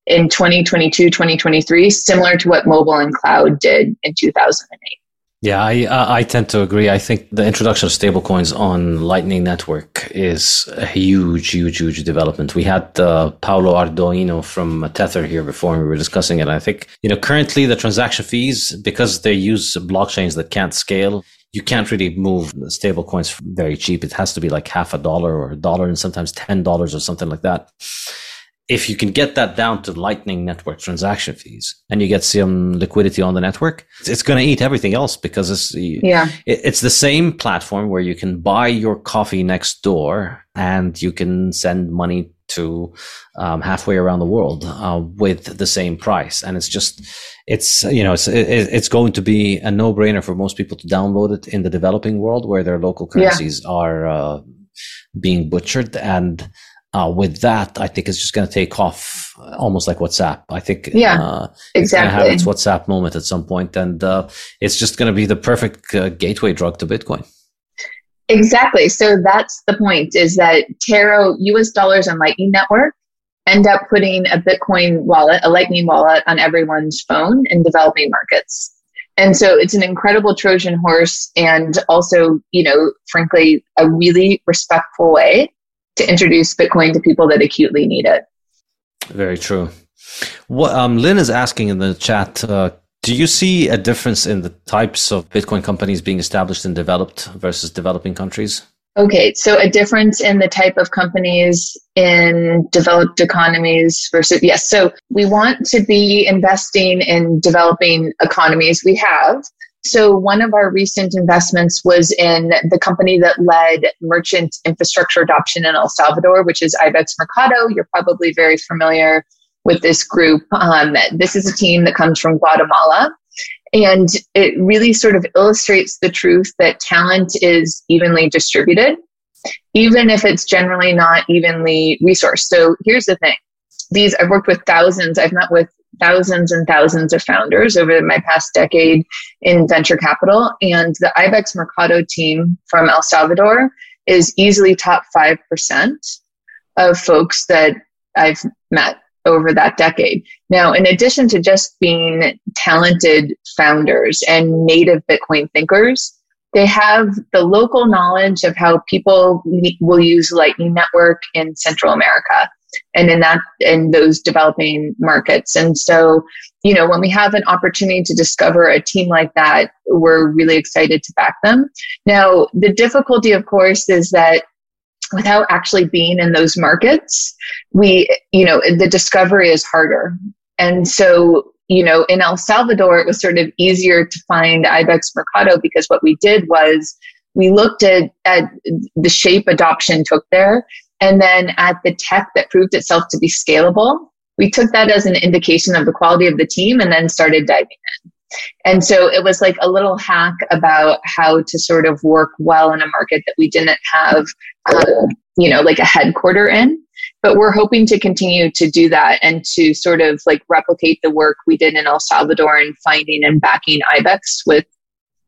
in 2022, 2023, similar to what mobile and cloud did in 2008. Yeah, I I tend to agree. I think the introduction of stablecoins on Lightning Network is a huge, huge, huge development. We had uh, Paolo Ardoino from Tether here before, and we were discussing it. I think you know currently the transaction fees because they use blockchains that can't scale you can't really move stablecoins very cheap. It has to be like half a dollar or a dollar and sometimes $10 or something like that. If you can get that down to Lightning Network transaction fees and you get some liquidity on the network, it's going to eat everything else because it's, yeah. it's the same platform where you can buy your coffee next door and you can send money to um, halfway around the world uh, with the same price. And it's just, it's you know, it's it's going to be a no brainer for most people to download it in the developing world where their local currencies yeah. are uh, being butchered and. Uh, with that, I think it's just going to take off almost like WhatsApp. I think yeah, uh, exactly. it's going to have its WhatsApp moment at some point, and uh, it's just going to be the perfect uh, gateway drug to Bitcoin. Exactly. So that's the point is that Taro US dollars and Lightning Network end up putting a Bitcoin wallet, a Lightning wallet on everyone's phone in developing markets. And so it's an incredible Trojan horse and also, you know, frankly, a really respectful way to introduce Bitcoin to people that acutely need it. Very true. What um, Lynn is asking in the chat, uh, do you see a difference in the types of Bitcoin companies being established in developed versus developing countries? Okay, so a difference in the type of companies in developed economies versus, yes. So we want to be investing in developing economies. We have. So one of our recent investments was in the company that led merchant infrastructure adoption in El Salvador, which is Ibex Mercado. You're probably very familiar with this group. Um, this is a team that comes from Guatemala. And it really sort of illustrates the truth that talent is evenly distributed, even if it's generally not evenly resourced. So here's the thing. These, I've worked with thousands, I've met with thousands and thousands of founders over my past decade in venture capital. And the Ibex Mercado team from El Salvador is easily top 5% of folks that I've met over that decade. Now, in addition to just being talented founders and native Bitcoin thinkers, they have the local knowledge of how people will use Lightning Network in Central America and in that in those developing markets. And so, you know, when we have an opportunity to discover a team like that, we're really excited to back them. Now, the difficulty, of course, is that without actually being in those markets, we, you know, the discovery is harder. And so, you know, in El Salvador, it was sort of easier to find Ibex Mercado because what we did was we looked at, at the shape adoption took there and then at the tech that proved itself to be scalable. We took that as an indication of the quality of the team and then started diving in. And so it was like a little hack about how to sort of work well in a market that we didn't have, um, you know, like a headquarter in. But we're hoping to continue to do that and to sort of like replicate the work we did in El Salvador and finding and backing IBEX with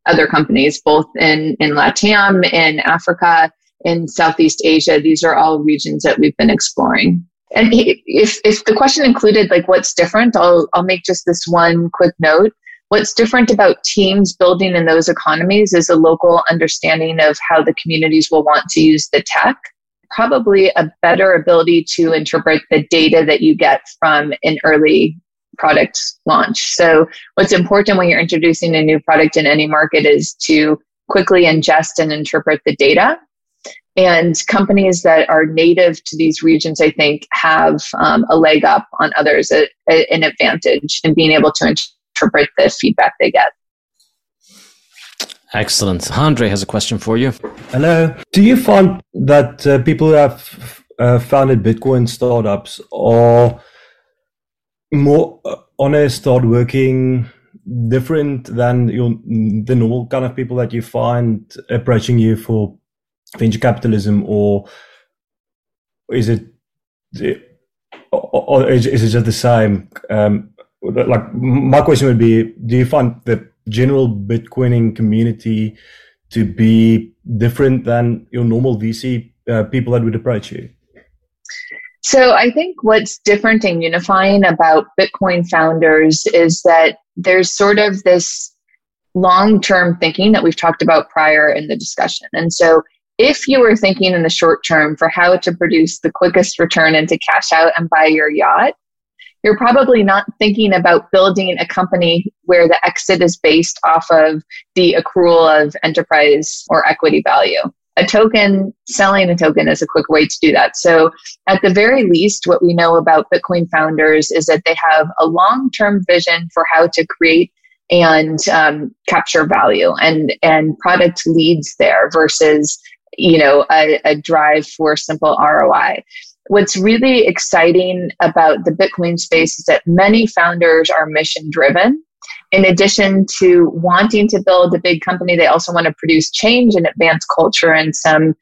other companies, both in, in LATAM, in Africa, in Southeast Asia. These are all regions that we've been exploring. And if, if the question included like what's different, I'll, I'll make just this one quick note. What's different about teams building in those economies is a local understanding of how the communities will want to use the tech. Probably a better ability to interpret the data that you get from an early product launch. So, what's important when you're introducing a new product in any market is to quickly ingest and interpret the data. And companies that are native to these regions, I think, have um, a leg up on others, a, a, an advantage in being able to interpret the feedback they get. Excellent. Andre has a question for you. Hello. Do you find that uh, people who have uh, founded Bitcoin startups are more uh, honest, start working different than your, the normal kind of people that you find approaching you for venture capitalism, or is it, or is, it just the same? Um, like my question would be do you find the general bitcoining community to be different than your normal vc uh, people that would approach you so i think what's different and unifying about bitcoin founders is that there's sort of this long-term thinking that we've talked about prior in the discussion and so if you were thinking in the short term for how to produce the quickest return and to cash out and buy your yacht you're probably not thinking about building a company where the exit is based off of the accrual of enterprise or equity value. A token, selling a token is a quick way to do that. So, at the very least, what we know about Bitcoin founders is that they have a long term vision for how to create and um, capture value and and product leads there versus you know a, a drive for simple roi what's really exciting about the bitcoin space is that many founders are mission driven in addition to wanting to build a big company they also want to produce change and advance culture in some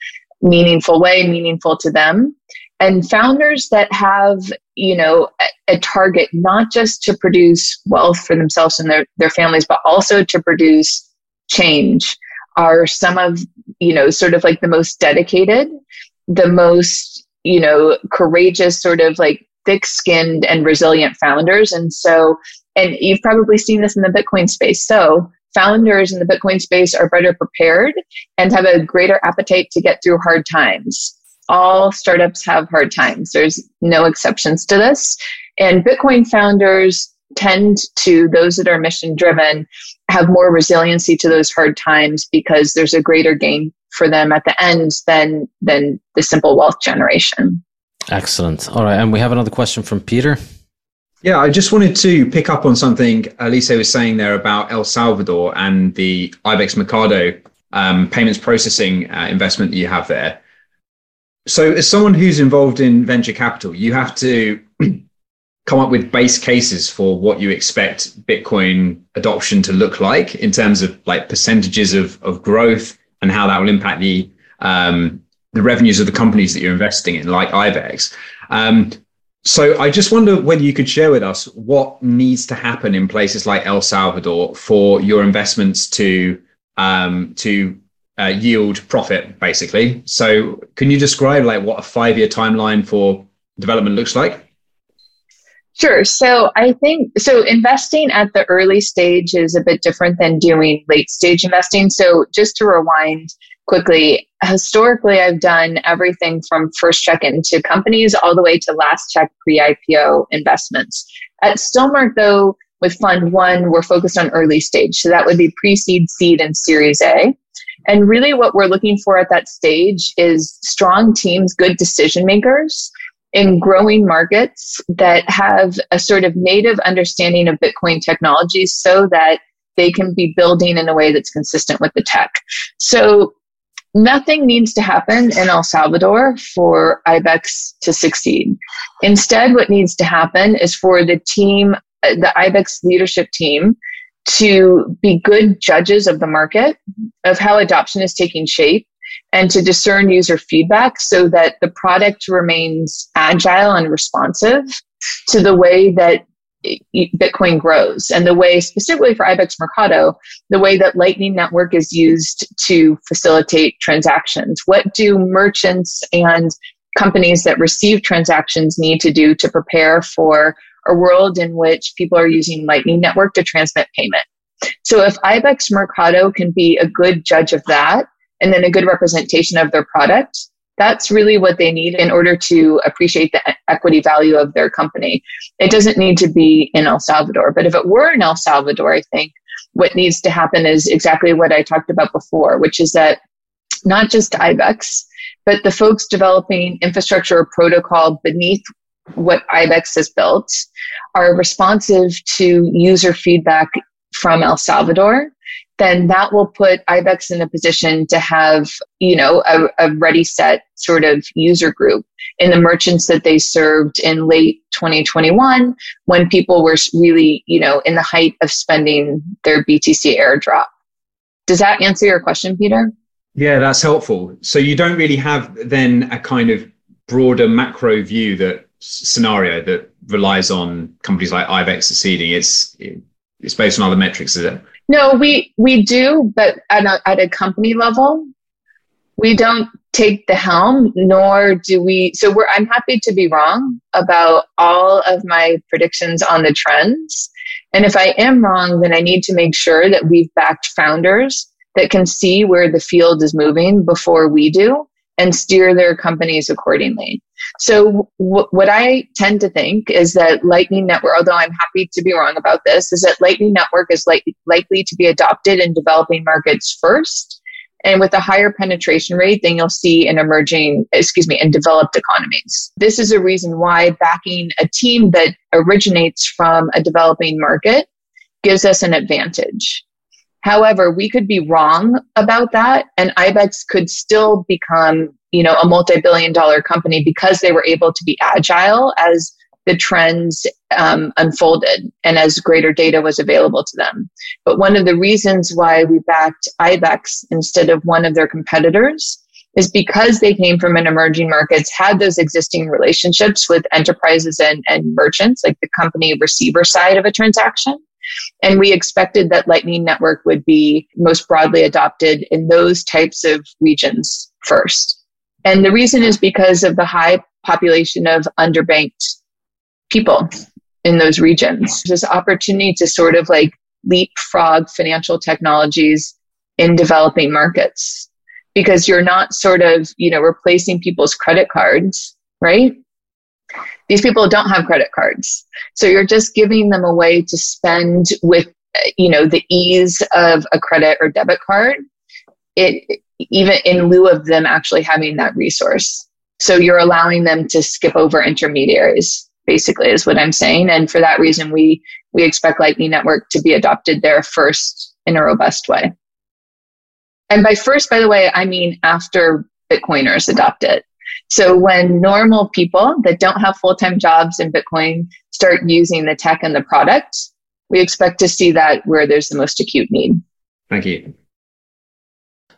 meaningful way meaningful to them. And founders that have you know a, a, target not just to produce wealth for themselves and their, their families but also to produce change are some of you know sort of like the most dedicated the most you know courageous sort of like thick-skinned and resilient founders and so and you've probably seen this in the bitcoin space so founders in the bitcoin space are better prepared and have a greater appetite to get through hard times all startups have hard times. There's no exceptions to this. And Bitcoin founders tend to, those that are mission driven, have more resiliency to those hard times because there's a greater gain for them at the end than than the simple wealth generation. Excellent. All right, and we have another question from Peter. Yeah, I just wanted to pick up on something Alyse was saying there about El Salvador and the Ibex Mercado um, payments processing uh, investment that you have there. So, as someone who's involved in venture capital, you have to come up with base cases for what you expect Bitcoin adoption to look like in terms of like percentages of, of growth and how that will impact the um, the revenues of the companies that you're investing in, like Ibex. Um, so I just wonder whether you could share with us what needs to happen in places like El Salvador for your investments to um, to uh, yield profit, basically. So, can you describe like what a five-year timeline for development looks like? Sure. So I think so investing at the early stage is a bit different than doing late stage investing. So just to rewind quickly, historically I've done everything from first check into companies all the way to last check pre-IPO investments. At Stillmark though, with Fund One, we're focused on early stage. So that would be pre-seed, seed, and Series A. And really, what we're looking for at that stage is strong teams, good decision makers in growing markets that have a sort of native understanding of Bitcoin technology so that they can be building in a way that's consistent with the tech. So, nothing needs to happen in El Salvador for IBEX to succeed. Instead, what needs to happen is for the team, the IBEX leadership team, to be good judges of the market, of how adoption is taking shape, and to discern user feedback so that the product remains agile and responsive to the way that Bitcoin grows and the way, specifically for IBEX Mercado, the way that Lightning Network is used to facilitate transactions. What do merchants and companies that receive transactions need to do to prepare for a world in which people are using Lightning Network to transmit payment. So if IBEX Mercado can be a good judge of that and then a good representation of their product, that's really what they need in order to appreciate the equity value of their company. It doesn't need to be in El Salvador, but if it were in El Salvador, I think what needs to happen is exactly what I talked about before, which is that not just IBEX, but the folks developing infrastructure or protocol beneath what IBEX has built are responsive to user feedback from El Salvador, then that will put IBEX in a position to have, you know, a, a ready set sort of user group in the merchants that they served in late 2021 when people were really, you know, in the height of spending their BTC airdrop. Does that answer your question, Peter? Yeah, that's helpful. So you don't really have then a kind of broader macro view that scenario that relies on companies like IBEX succeeding. It's it's based on other metrics, is it? No, we we do, but at a, at a company level, we don't take the helm, nor do we. So we're. I'm happy to be wrong about all of my predictions on the trends, and if I am wrong, then I need to make sure that we've backed founders that can see where the field is moving before we do and steer their companies accordingly. So, what I tend to think is that Lightning Network, although I'm happy to be wrong about this, is that Lightning Network is li- likely to be adopted in developing markets first. And with a higher penetration rate than you'll see in emerging, excuse me, in developed economies. This is a reason why backing a team that originates from a developing market gives us an advantage. However, we could be wrong about that and IBEX could still become, you know, a multi-billion dollar company because they were able to be agile as the trends um, unfolded and as greater data was available to them. But one of the reasons why we backed IBEX instead of one of their competitors is because they came from an emerging markets, had those existing relationships with enterprises and, and merchants, like the company receiver side of a transaction. And we expected that Lightning Network would be most broadly adopted in those types of regions first. And the reason is because of the high population of underbanked people in those regions. This opportunity to sort of like leapfrog financial technologies in developing markets because you're not sort of, you know, replacing people's credit cards, right? These people don't have credit cards. So you're just giving them a way to spend with, you know, the ease of a credit or debit card. It, even in lieu of them actually having that resource. So you're allowing them to skip over intermediaries, basically, is what I'm saying. And for that reason, we, we expect Lightning Network to be adopted there first in a robust way. And by first, by the way, I mean after Bitcoiners adopt it. So when normal people that don't have full time jobs in Bitcoin start using the tech and the product, we expect to see that where there's the most acute need. Thank you.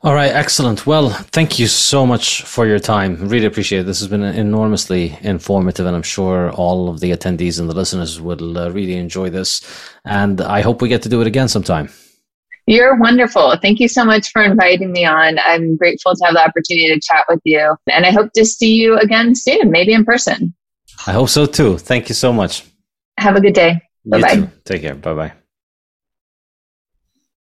All right, excellent. Well, thank you so much for your time. Really appreciate it. This has been enormously informative, and I'm sure all of the attendees and the listeners will uh, really enjoy this. And I hope we get to do it again sometime. You're wonderful. Thank you so much for inviting me on. I'm grateful to have the opportunity to chat with you. And I hope to see you again soon, maybe in person. I hope so too. Thank you so much. Have a good day. Bye bye. Take care. Bye bye.